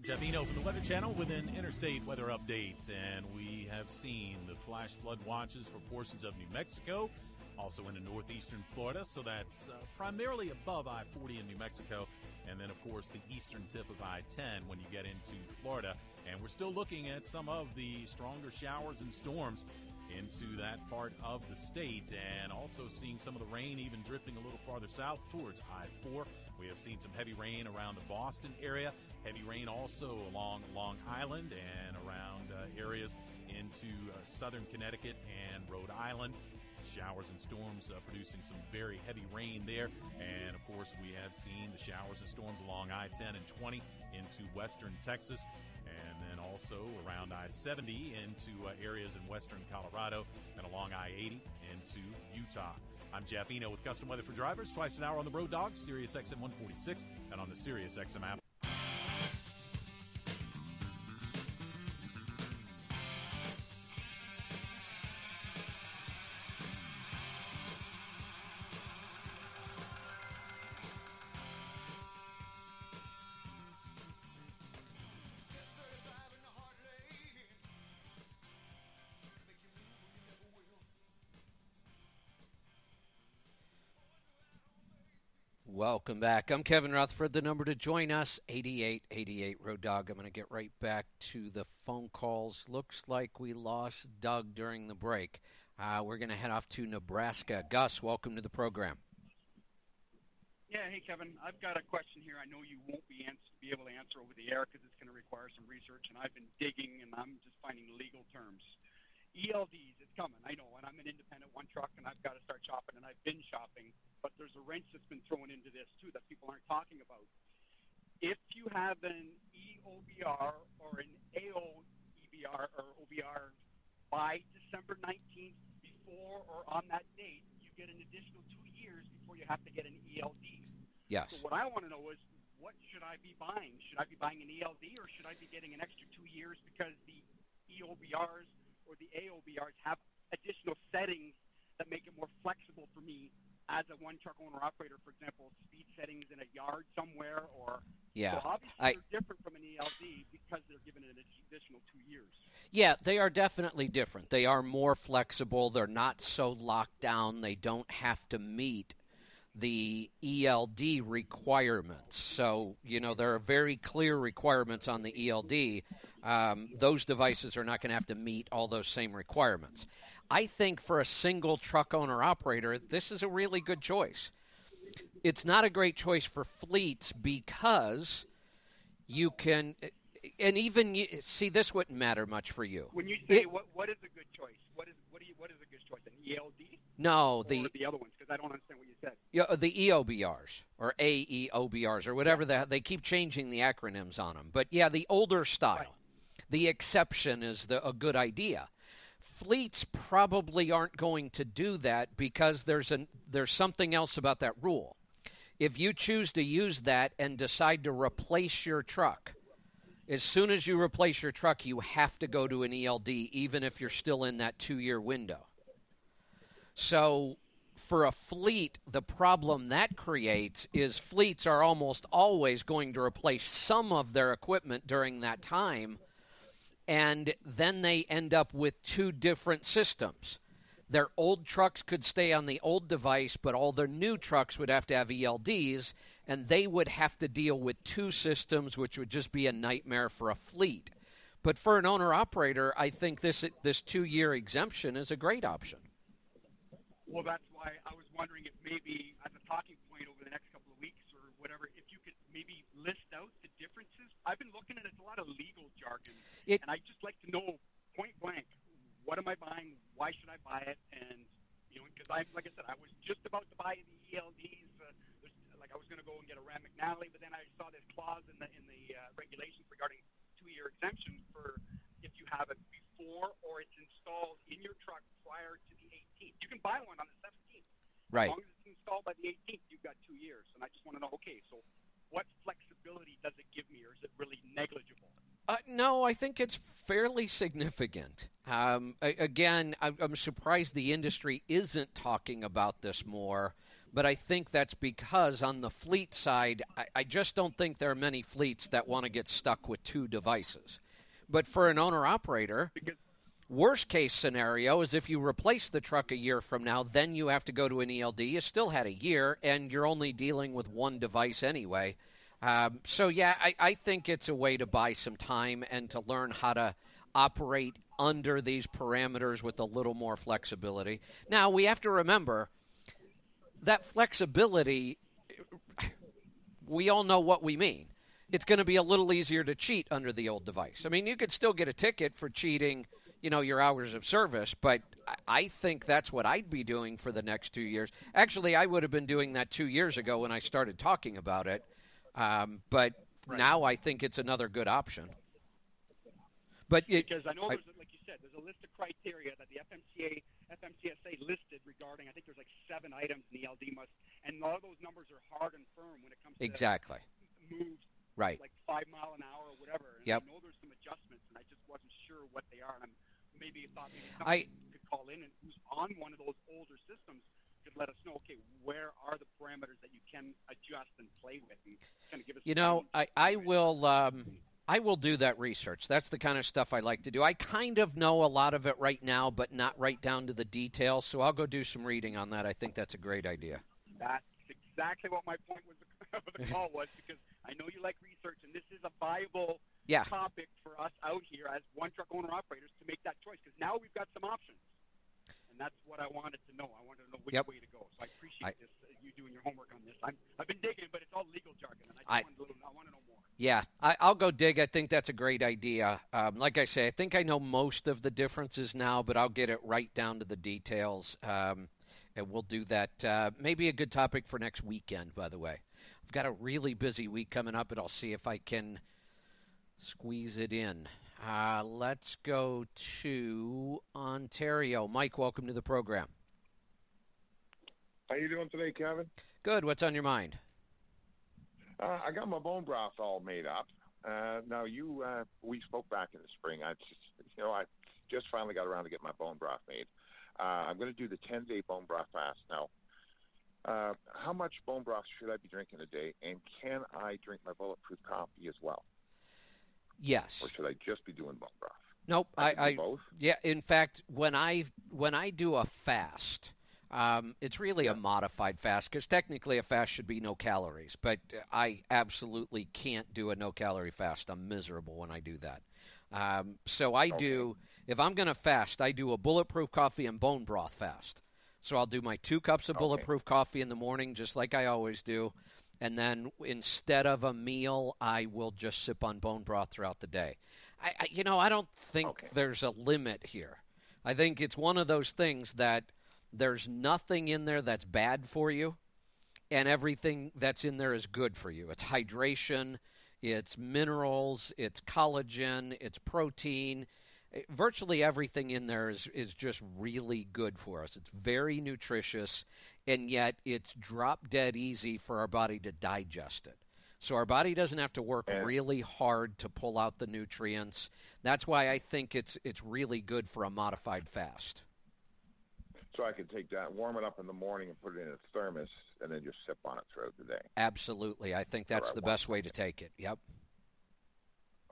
Jeff Eno from the Weather Channel with an interstate weather update, and we have seen the flash flood watches for portions of New Mexico, also into northeastern Florida. So that's uh, primarily above I-40 in New Mexico, and then of course the eastern tip of I-10 when you get into Florida. And we're still looking at some of the stronger showers and storms into that part of the state, and also seeing some of the rain even drifting a little farther south towards I-4. We have seen some heavy rain around the Boston area. Heavy rain also along Long Island and around uh, areas into uh, southern Connecticut and Rhode Island. Showers and storms uh, producing some very heavy rain there. And of course, we have seen the showers and storms along I 10 and 20 into western Texas. And then also around I 70 into uh, areas in western Colorado and along I 80 into Utah. I'm Jeff Eno with Custom Weather for Drivers, twice an hour on the Road Dogs, Sirius XM 146, and on the Sirius XM app. Welcome back. I'm Kevin Rutherford. The number to join us, 8888 Road Dog. I'm going to get right back to the phone calls. Looks like we lost Doug during the break. Uh, we're going to head off to Nebraska. Gus, welcome to the program. Yeah, hey Kevin, I've got a question here. I know you won't be be able to answer over the air because it's going to require some research, and I've been digging and I'm just finding legal terms. ELDs, it's coming. I know, and I'm an independent one truck, and I've got to start shopping, and I've been shopping. But there's a wrench that's been thrown into this too that people aren't talking about. If you have an EOBR or an AOEBR or OBR by December 19th, before or on that date, you get an additional two years before you have to get an ELD. Yes. So what I want to know is, what should I be buying? Should I be buying an ELD or should I be getting an extra two years because the EOBRs or the AOBRs have additional settings that make it more flexible for me as a one truck owner operator, for example, speed settings in a yard somewhere or Yeah, so obviously I- they're different from an ELD because they're given an additional two years. Yeah, they are definitely different. They are more flexible. They're not so locked down. They don't have to meet the ELD requirements. So, you know, there are very clear requirements on the ELD. Um, those devices are not going to have to meet all those same requirements. I think for a single truck owner operator, this is a really good choice. It's not a great choice for fleets because you can, and even you, see, this wouldn't matter much for you. When you say It- what what is a good choice? What is what do you what is a good choice? An ELD? No, the the other ones because I don't understand what you said. Yeah, the EOBRs or AEOBRs or whatever that they keep changing the acronyms on them. But yeah, the older style. The exception is the, a good idea. Fleets probably aren't going to do that because there's an there's something else about that rule. If you choose to use that and decide to replace your truck, as soon as you replace your truck, you have to go to an ELD, even if you're still in that two year window. So, for a fleet, the problem that creates is fleets are almost always going to replace some of their equipment during that time, and then they end up with two different systems. Their old trucks could stay on the old device, but all their new trucks would have to have ELDs, and they would have to deal with two systems, which would just be a nightmare for a fleet. But for an owner operator, I think this this two year exemption is a great option. Well, that's why I was wondering if maybe as a talking point over the next couple of weeks or whatever, if you could maybe list out the differences. I've been looking at it, it's a lot of legal jargon, It- and I just like to know point blank, what am I buying? Why should I buy it? And you know, because I, like I said, I was just about to buy the ELDs. Uh, I was going to go and get a Rand McNally, but then I saw this clause in the in the uh, regulations regarding two-year exemption for if you have it before or it's installed in your truck prior to the 18th. You can buy one on the 17th. Right. As long as it's installed by the 18th, you've got two years. And I just want to know, okay, so what flexibility does it give me, or is it really negligible? Uh, no, I think it's fairly significant. Um, again, I- I'm surprised the industry isn't talking about this more, but I think that's because on the fleet side, I, I just don't think there are many fleets that want to get stuck with two devices. But for an owner operator, worst case scenario is if you replace the truck a year from now, then you have to go to an ELD. You still had a year, and you're only dealing with one device anyway. Um, so yeah, I, I think it's a way to buy some time and to learn how to operate under these parameters with a little more flexibility. Now we have to remember that flexibility. We all know what we mean. It's going to be a little easier to cheat under the old device. I mean, you could still get a ticket for cheating, you know, your hours of service, but I- think that's what I'd be doing for the next two years. Actually, I would have been doing that two years ago when I started talking about it. Um, but now I think it's another good option. But it, because I know I- like you said, there's a list of criteria that the FMCA, FMCSA listed regarding. I think there's like seven items in the LD must, and a lot of those numbers are hard and firm when it comes to Exactly. moves, Right. like five mile an hour or whatever. And Yep. I know there's some adjustments, and I just wasn't sure what they are, and I'm maybe thought maybe I- could call in and who's on one of those older systems could let us know. Okay, where are the parameters that you can adjust and play with, and kind of give us. You know, I, I will um, I will do that research. That's the kind of stuff I like to do. I kind of know a lot of it right now, but not right down to the details. So I'll go do some reading on that. I think that's a great idea. That's exactly what my point was the call was because I know you like research, and this is a viable Yeah. topic for us out here as one truck owner operators to make that choice because now we've got some options, and that's what I wanted to know. I wanted to know which Yep. way to go. So I appreciate I- this, uh, you doing your homework on this. I'm, I've been digging, but it's all legal jargon, and I just I- wanted to, I want to know more. Yeah, I, I'll go dig. I think that's a great idea. Um, like I say, I think I know most of the differences now, but I'll get it right down to the details. Um, and we'll do that. Uh, maybe a good topic for next weekend, by the way. I've got a really busy week coming up, and I'll see if I can squeeze it in. Uh, let's go to Ontario. Mike, welcome to the program. How you doing today, Kevin? Good. What's on your mind? Uh, I got my bone broth all made up. Uh, now you, uh, we spoke back in the spring. I just, you know, I just finally got around to get my bone broth made. Uh, I'm going to do the 10 day bone broth fast now. Uh, how much bone broth should I be drinking a day, and can I drink my bulletproof coffee as well, Yes. or should I just be doing bone broth? Nope. I I, do I both? yeah. In fact, when I when I do a fast, um, it's really a modified fast because technically a fast should be no calories. But I absolutely can't do a no calorie fast. I'm miserable when I do that. Um, so I do. If I'm going to fast, I do a bulletproof coffee and bone broth fast. So I'll do my two cups of bulletproof coffee in the morning, just like I always do. And then instead of a meal, I will just sip on bone broth throughout the day. I, I you know, I don't think there's a limit here. I think it's one of those things that there's nothing in there that's bad for you, and everything that's in there is good for you. It's hydration, it's minerals, it's collagen, it's protein. Eh, Virtually everything in there is, is just really good for us. It's very nutritious, and yet it's drop dead easy for our body to digest it. So our body doesn't have to work really hard to pull out the nutrients. That's why I think it's it's really good for a modified fast. So I can take that, warm it up in the morning, and put it in a thermos, and then just sip on it throughout the day. Absolutely. I think that's Or the best way to take it. Yep.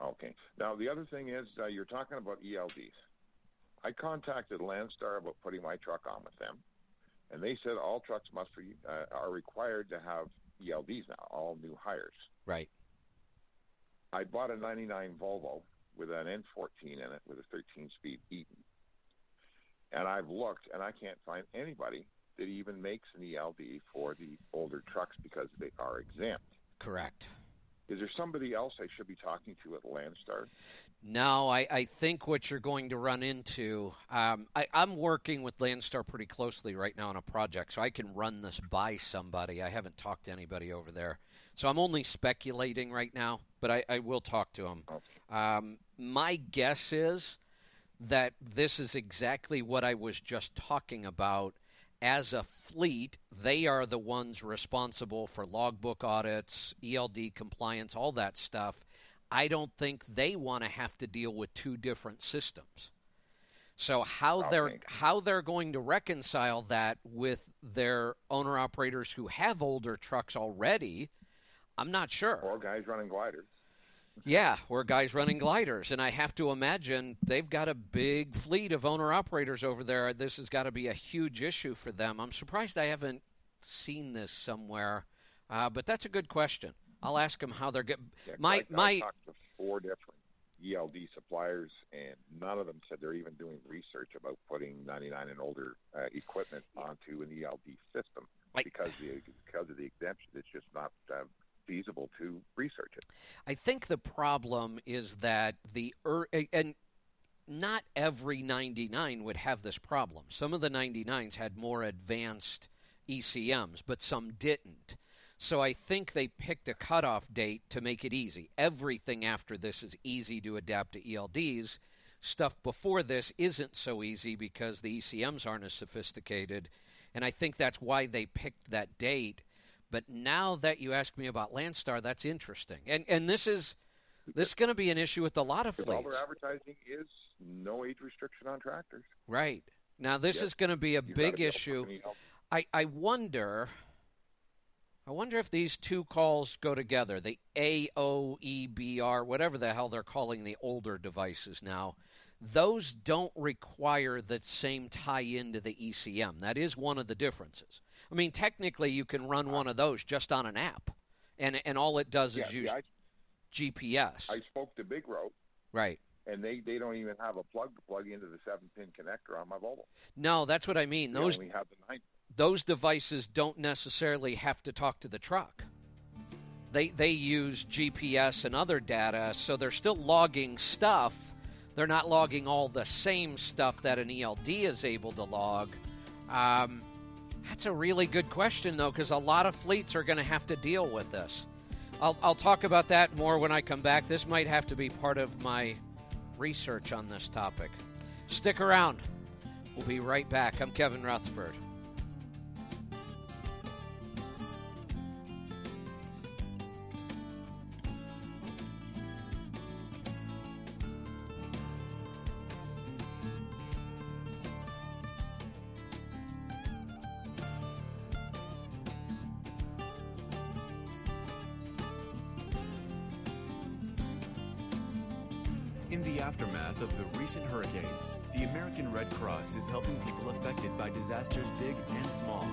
Okay. Now the other thing is uh, you're talking about ELDs. I contacted Landstar about putting my truck on with them, and they said all trucks must be, uh, are required to have ELDs now, all new hires. Right. I bought a '99 Volvo with an N14 in it with a 13-speed Eaton, and I've looked and I can't find anybody that even makes an ELD for the older trucks because they are exempt. Correct. Is there somebody else I should be talking to at Landstar? No, I, I think what you're going to run into. Um, I, I'm working with Landstar pretty closely right now on a project, so I can run this by somebody. I haven't talked to anybody over there, so I'm only speculating right now. But I, I will talk to them. Um, my guess is that this is exactly what I was just talking about. As a fleet, they are the ones responsible for logbook audits, ELD compliance, all that stuff. I don't think they want to have to deal with two different systems. So how they're how they're going to reconcile that with their owner operators who have older trucks already, I'm not sure. Or guys running gliders. Yeah, or guys running gliders. And I have to imagine they've got a big fleet of owner operators over there. This has got to be a huge issue for them. I'm surprised I haven't seen this somewhere. Uh, but that's a good question. I'll ask them how they're getting. Yeah, my I, I my talked to four different ELD suppliers, and none of them said they're even doing research about putting 99 and older uh, equipment onto an ELD system because the because of the exemption. It's just not uh, feasible to research it. I think the problem is that the er, and not every 99 would have this problem. Some of the 99s had more advanced ECMs, but some didn't. So I think they picked a cutoff date to make it easy. Everything after this is easy to adapt to ELDs. Stuff before this isn't so easy because the ECMs aren't as sophisticated. And I think that's why they picked that date. But now that you ask me about Landstar, that's interesting. And and this is this is going to be an issue with a lot of fleets. their advertising is no age restriction on tractors. Right. Now this Yes. is going to be a You've big be issue. put an ELD. I I wonder I wonder if these two calls go together. The AOEBR, whatever the hell they're calling the older devices now. Those don't require the same tie in to the ECM. That is one of the differences. I mean, technically, you can run one of those just on an app, and and all it does Yeah, is use I- GPS. I spoke to BigRoad, right. and they, they don't even have a plug to plug into the seven pin connector on my Volvo. No, that's what I mean. They Those only have the nine. those devices don't necessarily have to talk to the truck. They they use GPS and other data, so they're still logging stuff. They're not logging all the same stuff that an ELD is able to log. Um, that's a really good question, though, because a lot of fleets are going to have to deal with this. I'll, I'll talk about that more when I come back. This might have to be part of my research on this topic. Stick around. We'll be right back. I'm Kevin Rutherford. Of the recent hurricanes, the American Red Cross is helping people affected by disasters big and small.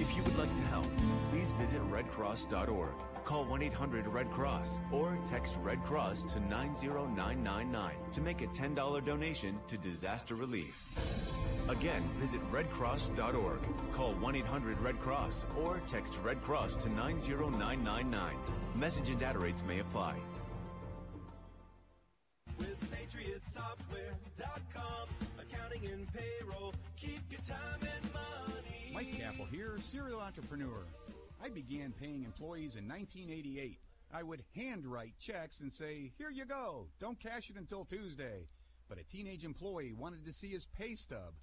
If you would like to help, please visit redcross.org, call 1 800 Red Cross, or text Red Cross to 90999 to make a $10 donation to disaster relief. Again, visit redcross.org, call 1 800 Red Cross, or text Red Cross to 90999. Message and data rates may apply. PatriotSoftware.com. Accounting and payroll. Keep your time and money. Mike Kappel here, serial entrepreneur. I began paying employees in 1988. I would handwrite checks and say, Here you go, don't cash it until Tuesday. But a teenage employee wanted to see his pay stub.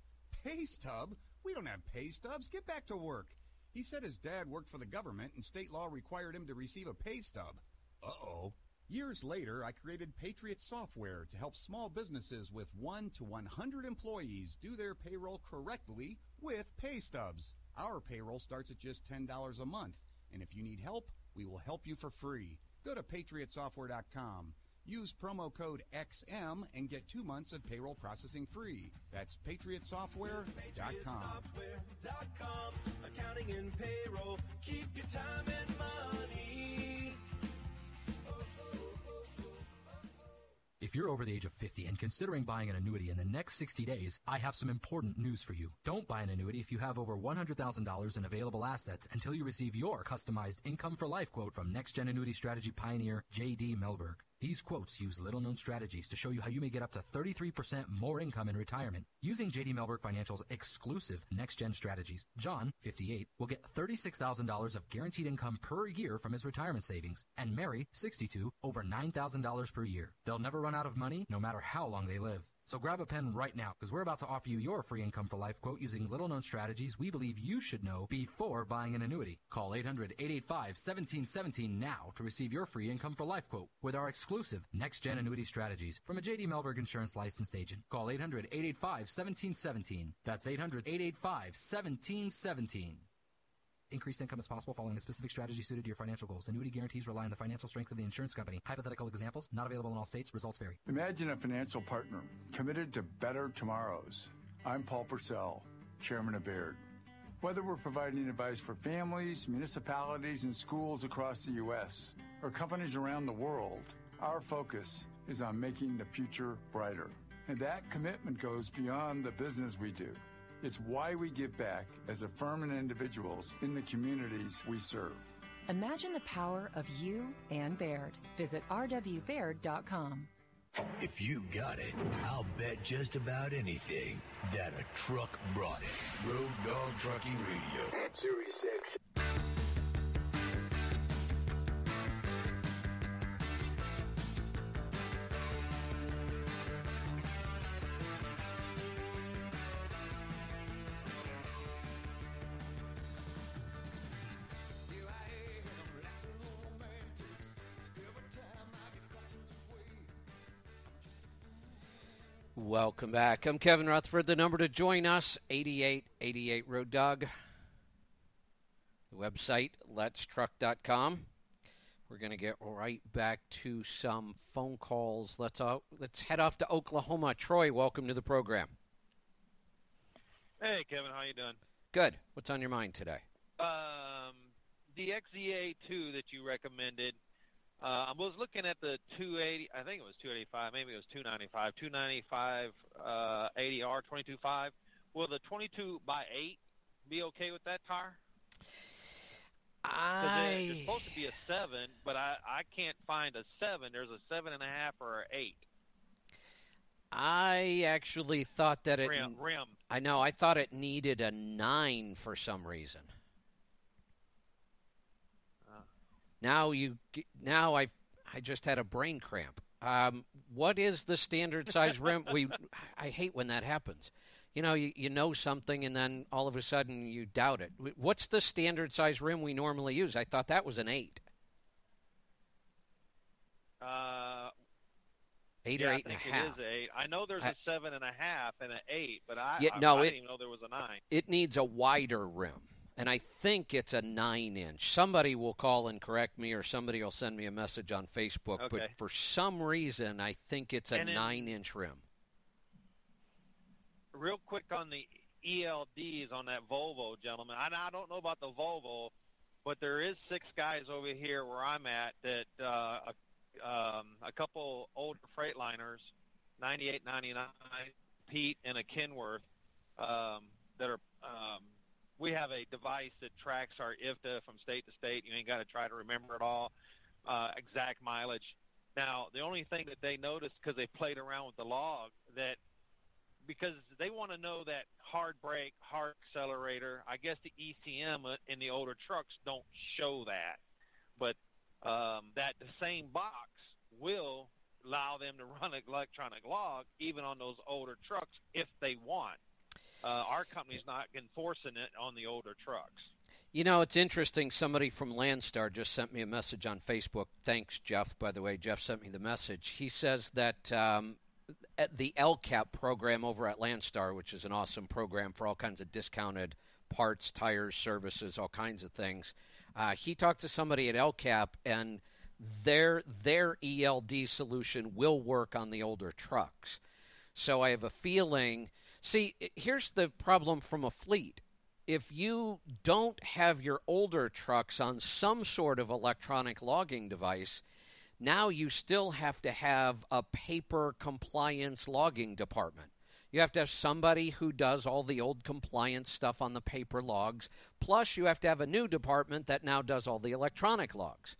Pay stub? We don't have pay stubs. Get back to work. He said his dad worked for the government and state law required him to receive a pay stub. Uh oh. Years later, I created Patriot Software to help small businesses with 1 to 100 employees do their payroll correctly with pay stubs. Our payroll starts at just $10 a month, and if you need help, we will help you for free. Go to patriotsoftware.com. Use promo code XM and get 2 months of payroll processing free. That's patriotsoftware.com. PatriotSoftware.com. Accounting and payroll. Keep your time and money. If you're over the age of 50 and considering buying an annuity in the next 60 days, I have some important news for you. Don't buy an annuity if you have over $100,000 in available assets until you receive your customized income for life quote from Next Gen Annuity Strategy pioneer J.D. Mellberg. These quotes use little known strategies to show you how you may get up to 33% more income in retirement. Using JD Mellberg Financial's exclusive next gen strategies, John, 58, will get $36,000 of guaranteed income per year from his retirement savings, and Mary, 62, over $9,000 per year. They'll never run out of money no matter how long they live. So grab a pen right now because we're about to offer you your free income for life quote using little known strategies we believe you should know before buying an annuity. Call 800-885-1717 now to receive your free income for life quote with our exclusive next gen annuity strategies from a JD Mellberg insurance licensed agent. Call 800-885-1717. That's 800-885-1717. Increased income is possible following a specific strategy suited to your financial goals. Annuity guarantees rely on the financial strength of the insurance company. Hypothetical examples not available in all states. Results vary. Imagine a financial partner committed to better tomorrows. I'm Paul Purcell, Chairman of Baird. Whether we're providing advice for families, municipalities, and schools across the U.S., or companies around the world, our focus is on making the future brighter. And that commitment goes beyond the business we do. It's why we give back as a firm and individuals in the communities we serve. Imagine the power of you and Baird. Visit rwbaird.com. If you got it, I'll bet just about anything that a truck brought it. Road Dog Trucking Radio. Series 6. Welcome back. I'm Kevin Rutherford. The number to join us, 8888 Road Dog. The website, letstruck.com. We're going to get right back to some phone calls. Let's, uh, let's head off to Oklahoma. Troy, welcome to the program. Hey, Kevin, how you doing? Good. What's on your mind today? um, the XEA2 that you recommended. Uh, I was looking at the 280. I think it was 285. Maybe it was 295. 295 uh, 80R 22.5. Will the 22 by 8 be okay with that tire? I It's supposed to be a seven, but I I can't find a seven. There's a seven and a half or an eight. I actually thought that it. Rim, rim. I know. I thought it needed a nine for some reason. Uh. Now you. Now I. I just had a brain cramp. Um, what is the standard size rim? We. I hate when that happens. You know, you, you know something, and then all of a sudden you doubt it. What's the standard size rim we normally use? I thought that was an eight, Uh, eight yeah, or eight and a half. It is eight. I know there's I- a seven and a half and an eight, but I Yeah, I, no, I it- didn't even know there was a nine. It needs a wider rim, and I think it's a nine inch. Somebody will call and correct me, or somebody will send me a message on Facebook. But for some reason, I think it's a And nine inch rim. Real quick on the ELDs on that Volvo, gentlemen. I, I don't know about the Volvo, but there is six guys over here where I'm at that uh, a, um, a couple older Freightliners, 98, 99, Pete and a Kenworth, um, that are. Um, we have a device that tracks our IFTA from state to state. You ain't got to try to remember it all, uh, exact mileage. Now, the only thing that they noticed because they played around with the log that because they want to know that hard brake, hard accelerator. I guess the ECM in the older trucks don't show that, but um, that the same box will allow them to run an electronic log even on those older trucks if they want. Uh, our company's not enforcing it on the older trucks. You know, it's interesting. Somebody from Landstar just sent me a message on Facebook. Thanks, Jeff. By the way, Jeff sent me the message. He says that um, the LCAP program over at Landstar, which is an awesome program for all kinds of discounted parts, tires, services, all kinds of things. Uh, he talked to somebody at LCAP, and their their ELD solution will work on the older trucks. So I have a feeling. See, here's the problem from a fleet if you don't have your older trucks on some sort of electronic logging device, now you still have to have a paper compliance logging department. You have to have somebody who does all the old compliance stuff on the paper logs. Plus, you have to have a new department that now does all the electronic logs.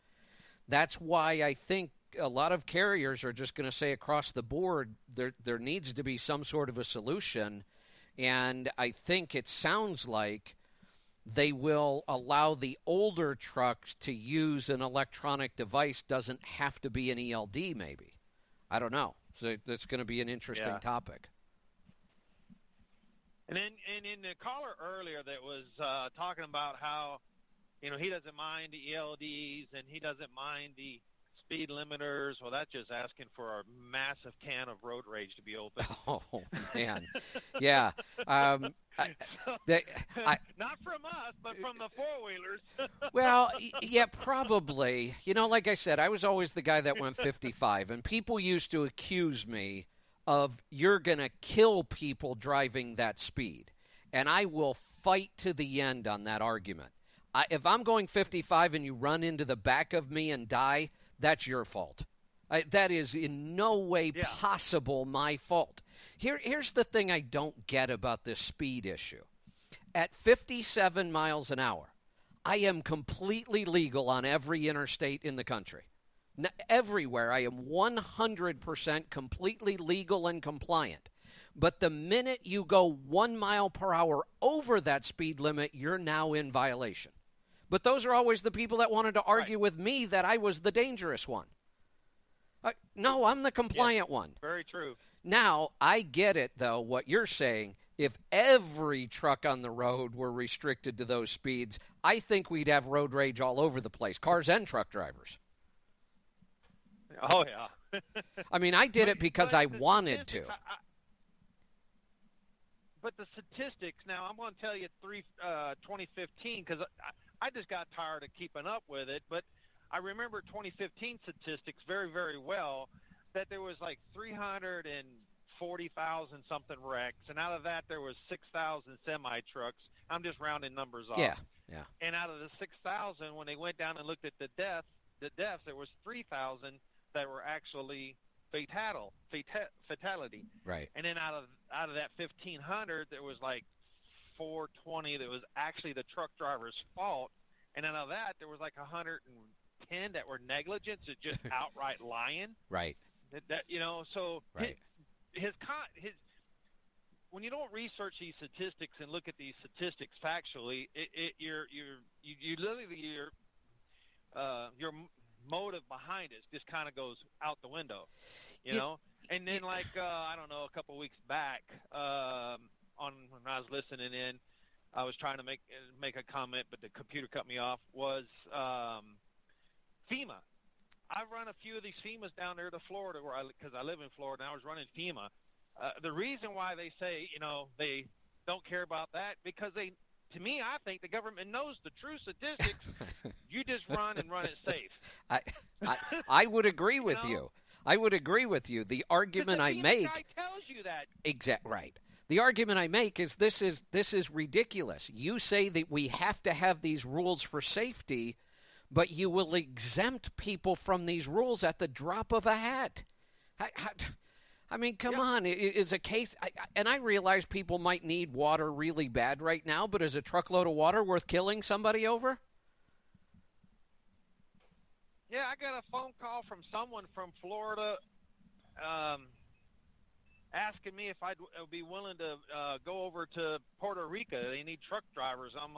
That's why I think a lot of carriers are just going to say across the board there there needs to be some sort of a solution and I think it sounds like they will allow the older trucks to use an electronic device doesn't have to be an ELD maybe. I don't know. So that's going to be an interesting Yeah. topic. And then, and in the caller earlier that was uh, talking about how, you know, he doesn't mind the ELDs and he doesn't mind the speed limiters. Well, that's just asking for a massive can of road rage to be open. Oh man, yeah. Um, I, they, I, Not from us, but from the four wheelers. well, yeah, probably. You know, like I said, I was always the guy that went 55, and people used to accuse me of you're going to kill people driving that speed. And I will fight to the end on that argument. I, if I'm going 55 and you run into the back of me and die, that's your fault. I, that is in no way possible my fault. Here, here's the thing I don't get about this speed issue. At 57 miles an hour, I am completely legal on every interstate in the country. N- everywhere, I am 100% completely legal and compliant. But the minute you go one mile per hour over that speed limit, you're now in violation. But those are always the people that wanted to argue with me that I was the dangerous one. Uh, no, I'm the compliant one. Very true. Now, I get it, though, what you're saying. If every truck on the road were restricted to those speeds, I think we'd have road rage all over the place, cars and truck drivers. Oh yeah. I mean, I did it because I wanted to. I- but the statistics now, I'm going to tell you three uh, 2015 because I, just got tired of keeping up with it. But I remember 2015 statistics very, very well. That there was like 340,000 something wrecks, and out of that there was six thousand semi trucks. I'm just rounding numbers off. Yeah, yeah. And out of the six thousand, when they went down and looked at the death, the deaths, there was three thousand that were actually fatal, fata- fatality. Right. And then out of out of that fifteen hundred, there was like four twenty that was actually the truck driver's fault, and out of that, there was like a hundred and ten that were negligence, or just outright lying. Right. That, that you know, so Right. his, his con his when you don't research these statistics and look at these statistics factually, it, it you're you're you, you literally your uh, your motive behind it just kind of goes out the window, you Yeah. know. And then like uh, I don't know, a couple weeks back, um, on when I was listening in, I was trying to make make a comment, but the computer cut me off. Was um, FEMA? I've run a few of these FEMA's down there to Florida, where I because I live in Florida. and I was running FEMA. Uh, the reason why they say you know they don't care about that because they, to me, I think the government knows the true statistics. you just run and run it safe. I, I I would agree You with know? you. I would agree with you. The argument the I make guy tells you that. Exact right. The argument I make is this is this is ridiculous. You say that we have to have these rules for safety, but you will exempt people from these rules at the drop of a hat. I, I, I mean, come on. I- i- Is a case, I- and I realize people might need water really bad right now, but is a truckload of water worth killing somebody over? Yeah, I got a phone call from someone from Florida, um, asking me if I'd uh, be willing to uh, go over to Puerto Rico. They need truck drivers. I'm,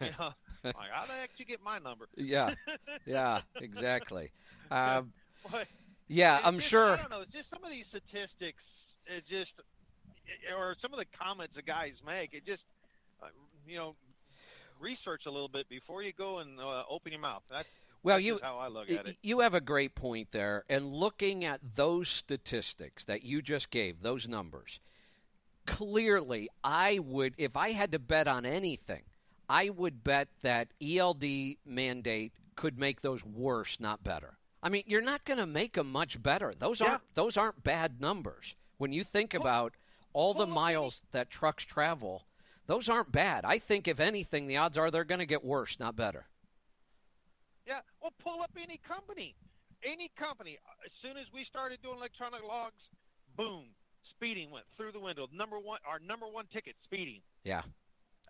you know, like how the heck did you get my number? Yeah, yeah, exactly. Um, But yeah, I'm just- sure. I don't know. It's just some of these statistics. It just, or some of the comments the guys make. It just, uh, you know, research a little bit before you go and uh, open your mouth. That's Well, you how I look at it. you have a great point there, and looking at those statistics that you just gave, those numbers, clearly, I would, if I had to bet on anything, I would bet that ELD mandate could make those worse, not better. I mean, you're not going to make them much better. Those aren't those aren't bad numbers. When you think about all the miles that trucks travel, those aren't bad. I think if anything, the odds are they're going to get worse, not better. Yeah, well, pull up any company, any company. As soon as we started doing electronic logs, boom, speeding went through the window. Number one, our number one ticket, speeding. Yeah.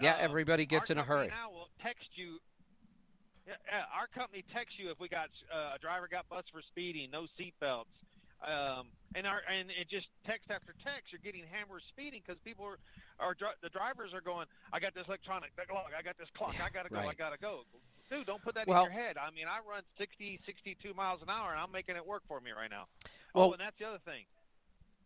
Yeah, Uh, everybody gets in a hurry. Now will text you. Yeah, yeah, our company texts you if we got uh, a driver got bust for speeding, no seatbelts, um, and our and it just text after text. You're getting hammered speeding because people are, are the drivers are going. I got this electronic log. I got this clock. I gotta go. I gotta go. Dude, don't put that Well- in your head. I mean, I run 60, 62 miles an hour, and I'm making it work for me right now. Oh, well- oh, and that's the other thing.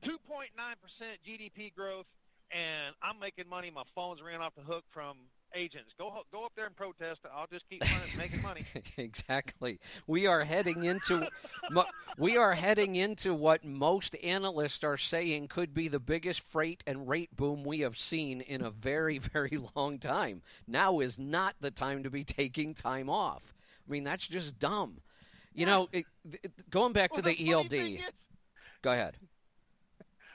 2.9% GDP growth, and I'm making money. My phone's ran off the hook from agents. Go go up there and protest. I'll just keep running, making money. exactly. We are heading into we are heading into what most analysts are saying could be the biggest freight and rate boom we have seen in a very very long time. Now is not the time to be taking time off. I mean, that's just dumb. You know, it, it, going back to the the ELD. is- Go ahead.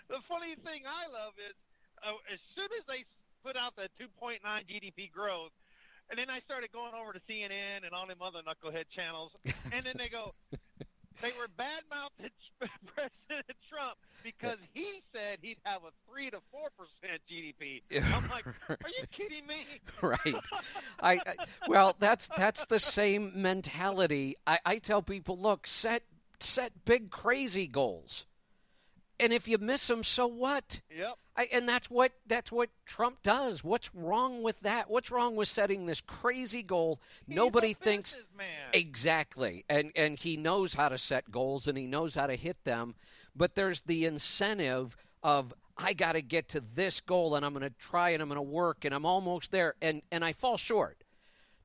the funny thing I love is uh, as soon as they put out the 2.9 GDP growth, and then I started going over to CNN and all them other knucklehead channels, and then they go, they were bad badmouthed President Trump because he said he'd have a three to four percent GDP. I'm like, are you kidding me? right. I, I well, that's that's the same mentality. I, I tell people, look, set set big crazy goals, and if you miss them, so what? Yep. I, and that's what that's what Trump does. What's wrong with that? What's wrong with setting this crazy goal? Nobody thinks exactly, and and he knows how to set goals and he knows how to hit them. But there's the incentive of I got to get to this goal and I'm going to try and I'm going to work and I'm almost there and and I fall short.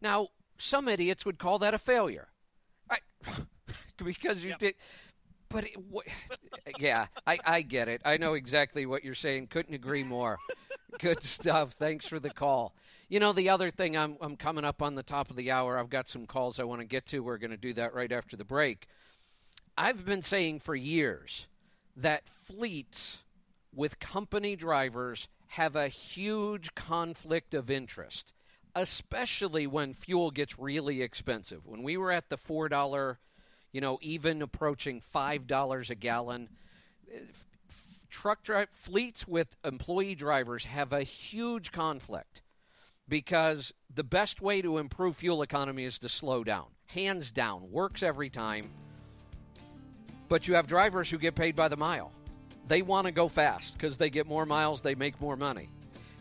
Now, some idiots would call that a failure, I, because you did. But it, wh- yeah, I, I get it. I know exactly what you're saying. Couldn't agree more. Good stuff. Thanks for the call. You know, the other thing, I'm, I'm coming up on the top of the hour. I've got some calls I want to get to. We're going to do that right after the break. I've been saying for years that fleets with company drivers have a huge conflict of interest, especially when fuel gets really expensive. When we were at the $4, you know, even approaching $5 a gallon, truck dri- fleets with employee drivers have a huge conflict because the best way to improve fuel economy is to slow down. Hands down, works every time. But you have drivers who get paid by the mile. They want to go fast because they get more miles, they make more money.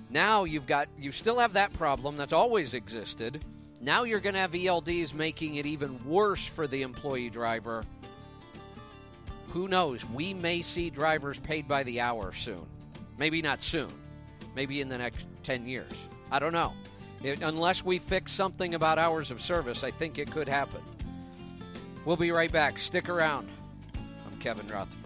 Now you've got you still have that problem that's always existed. Now you're going to have ELDs making it even worse for the employee driver. Who knows? We may see drivers paid by the hour soon. Maybe not soon. Maybe in the next 10 years. I don't know. It, unless we fix something about hours of service, I think it could happen. We'll be right back. Stick around. I'm Kevin Rutherford.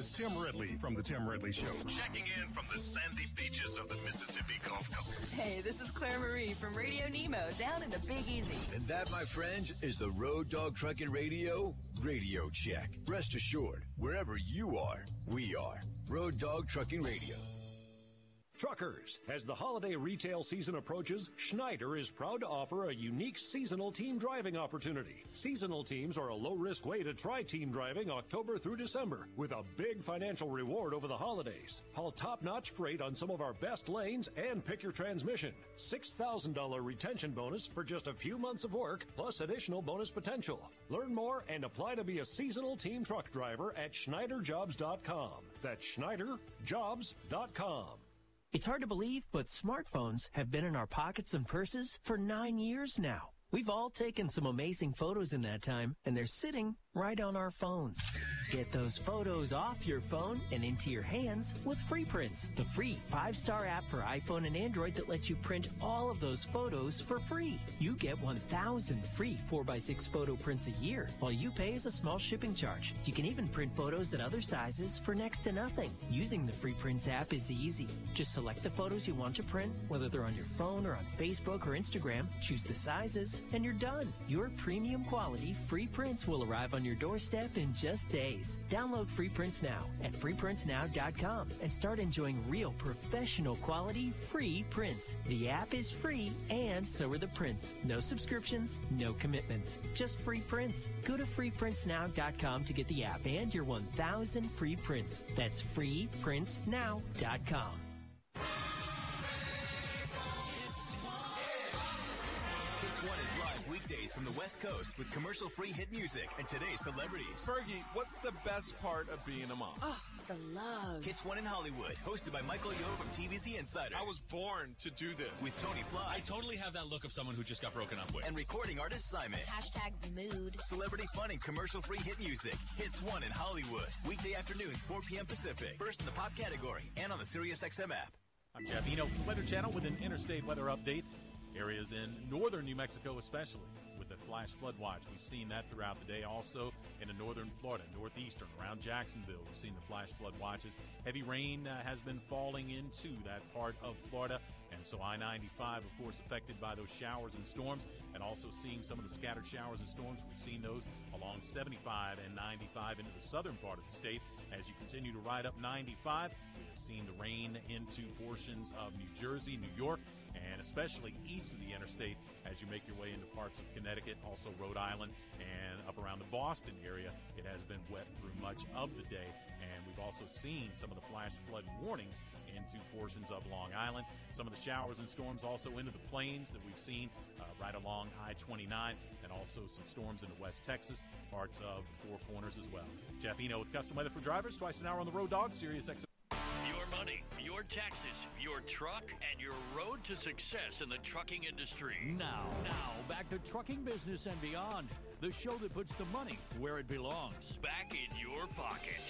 Is Tim Ridley from The Tim Ridley Show. Checking in from the sandy beaches of the Mississippi Gulf Coast. Hey, this is Claire Marie from Radio Nemo down in the Big Easy. And that, my friends, is the Road Dog Trucking Radio Radio Check. Rest assured, wherever you are, we are. Road Dog Trucking Radio. Truckers, as the holiday retail season approaches, Schneider is proud to offer a unique seasonal team driving opportunity. Seasonal teams are a low risk way to try team driving October through December with a big financial reward over the holidays. Haul top notch freight on some of our best lanes and pick your transmission. $6,000 retention bonus for just a few months of work, plus additional bonus potential. Learn more and apply to be a seasonal team truck driver at SchneiderJobs.com. That's SchneiderJobs.com. It's hard to believe, but smartphones have been in our pockets and purses for nine years now. We've all taken some amazing photos in that time, and they're sitting right on our phones. Get those photos off your phone and into your hands with FreePrints, the free five-star app for iPhone and Android that lets you print all of those photos for free. You get 1,000 free 4x6 photo prints a year, while you pay is a small shipping charge. You can even print photos at other sizes for next to nothing. Using the FreePrints app is easy. Just select the photos you want to print, whether they're on your phone or on Facebook or Instagram, choose the sizes, and you're done. Your premium quality free prints will arrive on your doorstep in just days. Download Free Prints now at freeprintsnow.com and start enjoying real professional quality free prints. The app is free and so are the prints. No subscriptions, no commitments, just free prints. Go to freeprintsnow.com to get the app and your 1000 free prints. That's freeprintsnow.com. weekdays from the West Coast with commercial-free hit music and today's celebrities. Fergie, what's the best part of being a mom? Oh, the love. Hits One in Hollywood, hosted by Michael Yo from TV's The Insider. I was born to do this. With Tony Fly. I totally have that look of someone who just got broken up with. And recording artist Simon. Hashtag mood. Celebrity fun and commercial-free hit music. Hits One in Hollywood. Weekday afternoons, 4 p.m. Pacific. First in the pop category and on the SiriusXM app. I'm Jeff Eno from the Weather Channel with an interstate weather update. Areas in northern New Mexico, especially with the flash flood watch. We've seen that throughout the day. Also in the northern Florida, northeastern, around Jacksonville, we've seen the flash flood watches. Heavy rain uh, has been falling into that part of Florida. And so I 95, of course, affected by those showers and storms, and also seeing some of the scattered showers and storms. We've seen those along 75 and 95 into the southern part of the state. As you continue to ride up 95, we have seen the rain into portions of New Jersey, New York, and especially east of the interstate as you make your way into parts of Connecticut, also Rhode Island, and up around the Boston area. It has been wet through much of the day, and we've also seen some of the flash flood warnings into portions of Long Island. Some of the showers and storms also into the plains that we've seen uh, right along I 29, and also some storms into West Texas, parts of the Four Corners as well. Jeff Eno with custom weather for drivers, twice an hour on the road dog, Sirius XM. Your taxes, your truck, and your road to success in the trucking industry. Now, now, back to trucking business and beyond. The show that puts the money where it belongs. Back in your pocket.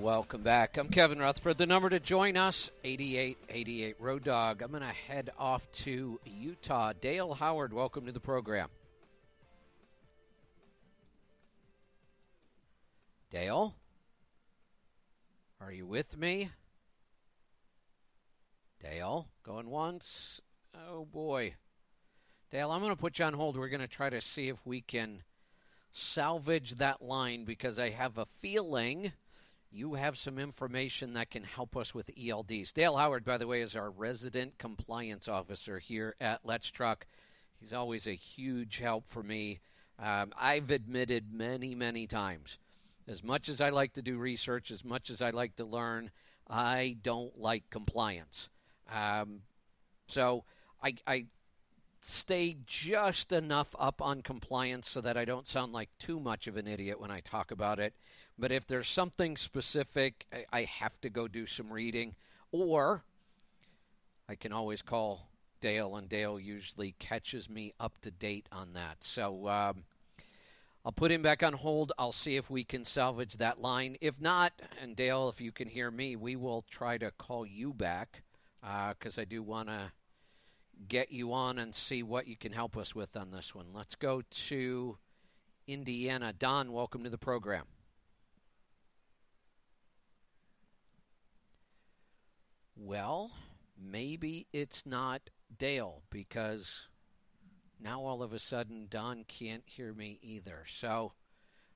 Welcome back. I'm Kevin Rutherford. The number to join us, 8888 Road Dog. I'm going to head off to Utah. Dale Howard, welcome to the program. Dale? Are you with me? Dale, going once. Oh boy. Dale, I'm going to put you on hold. We're going to try to see if we can salvage that line because I have a feeling you have some information that can help us with ELDs. Dale Howard, by the way, is our resident compliance officer here at Let's Truck. He's always a huge help for me. Um, I've admitted many, many times, as much as I like to do research, as much as I like to learn, I don't like compliance. Um, so I, I stay just enough up on compliance so that I don't sound like too much of an idiot when I talk about it. But if there's something specific, I, have to go do some reading, or I can always call Dale, and Dale usually catches me up to date on that. So um, I'll put him back on hold. I'll see if we can salvage that line. If not, and Dale, if you can hear me, we will try to call you back because uh, I do want to get you on and see what you can help us with on this one. Let's go to Indiana. Don, welcome to the program. Well, maybe it's not Dale because now all of a sudden Don can't hear me either. So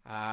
uh,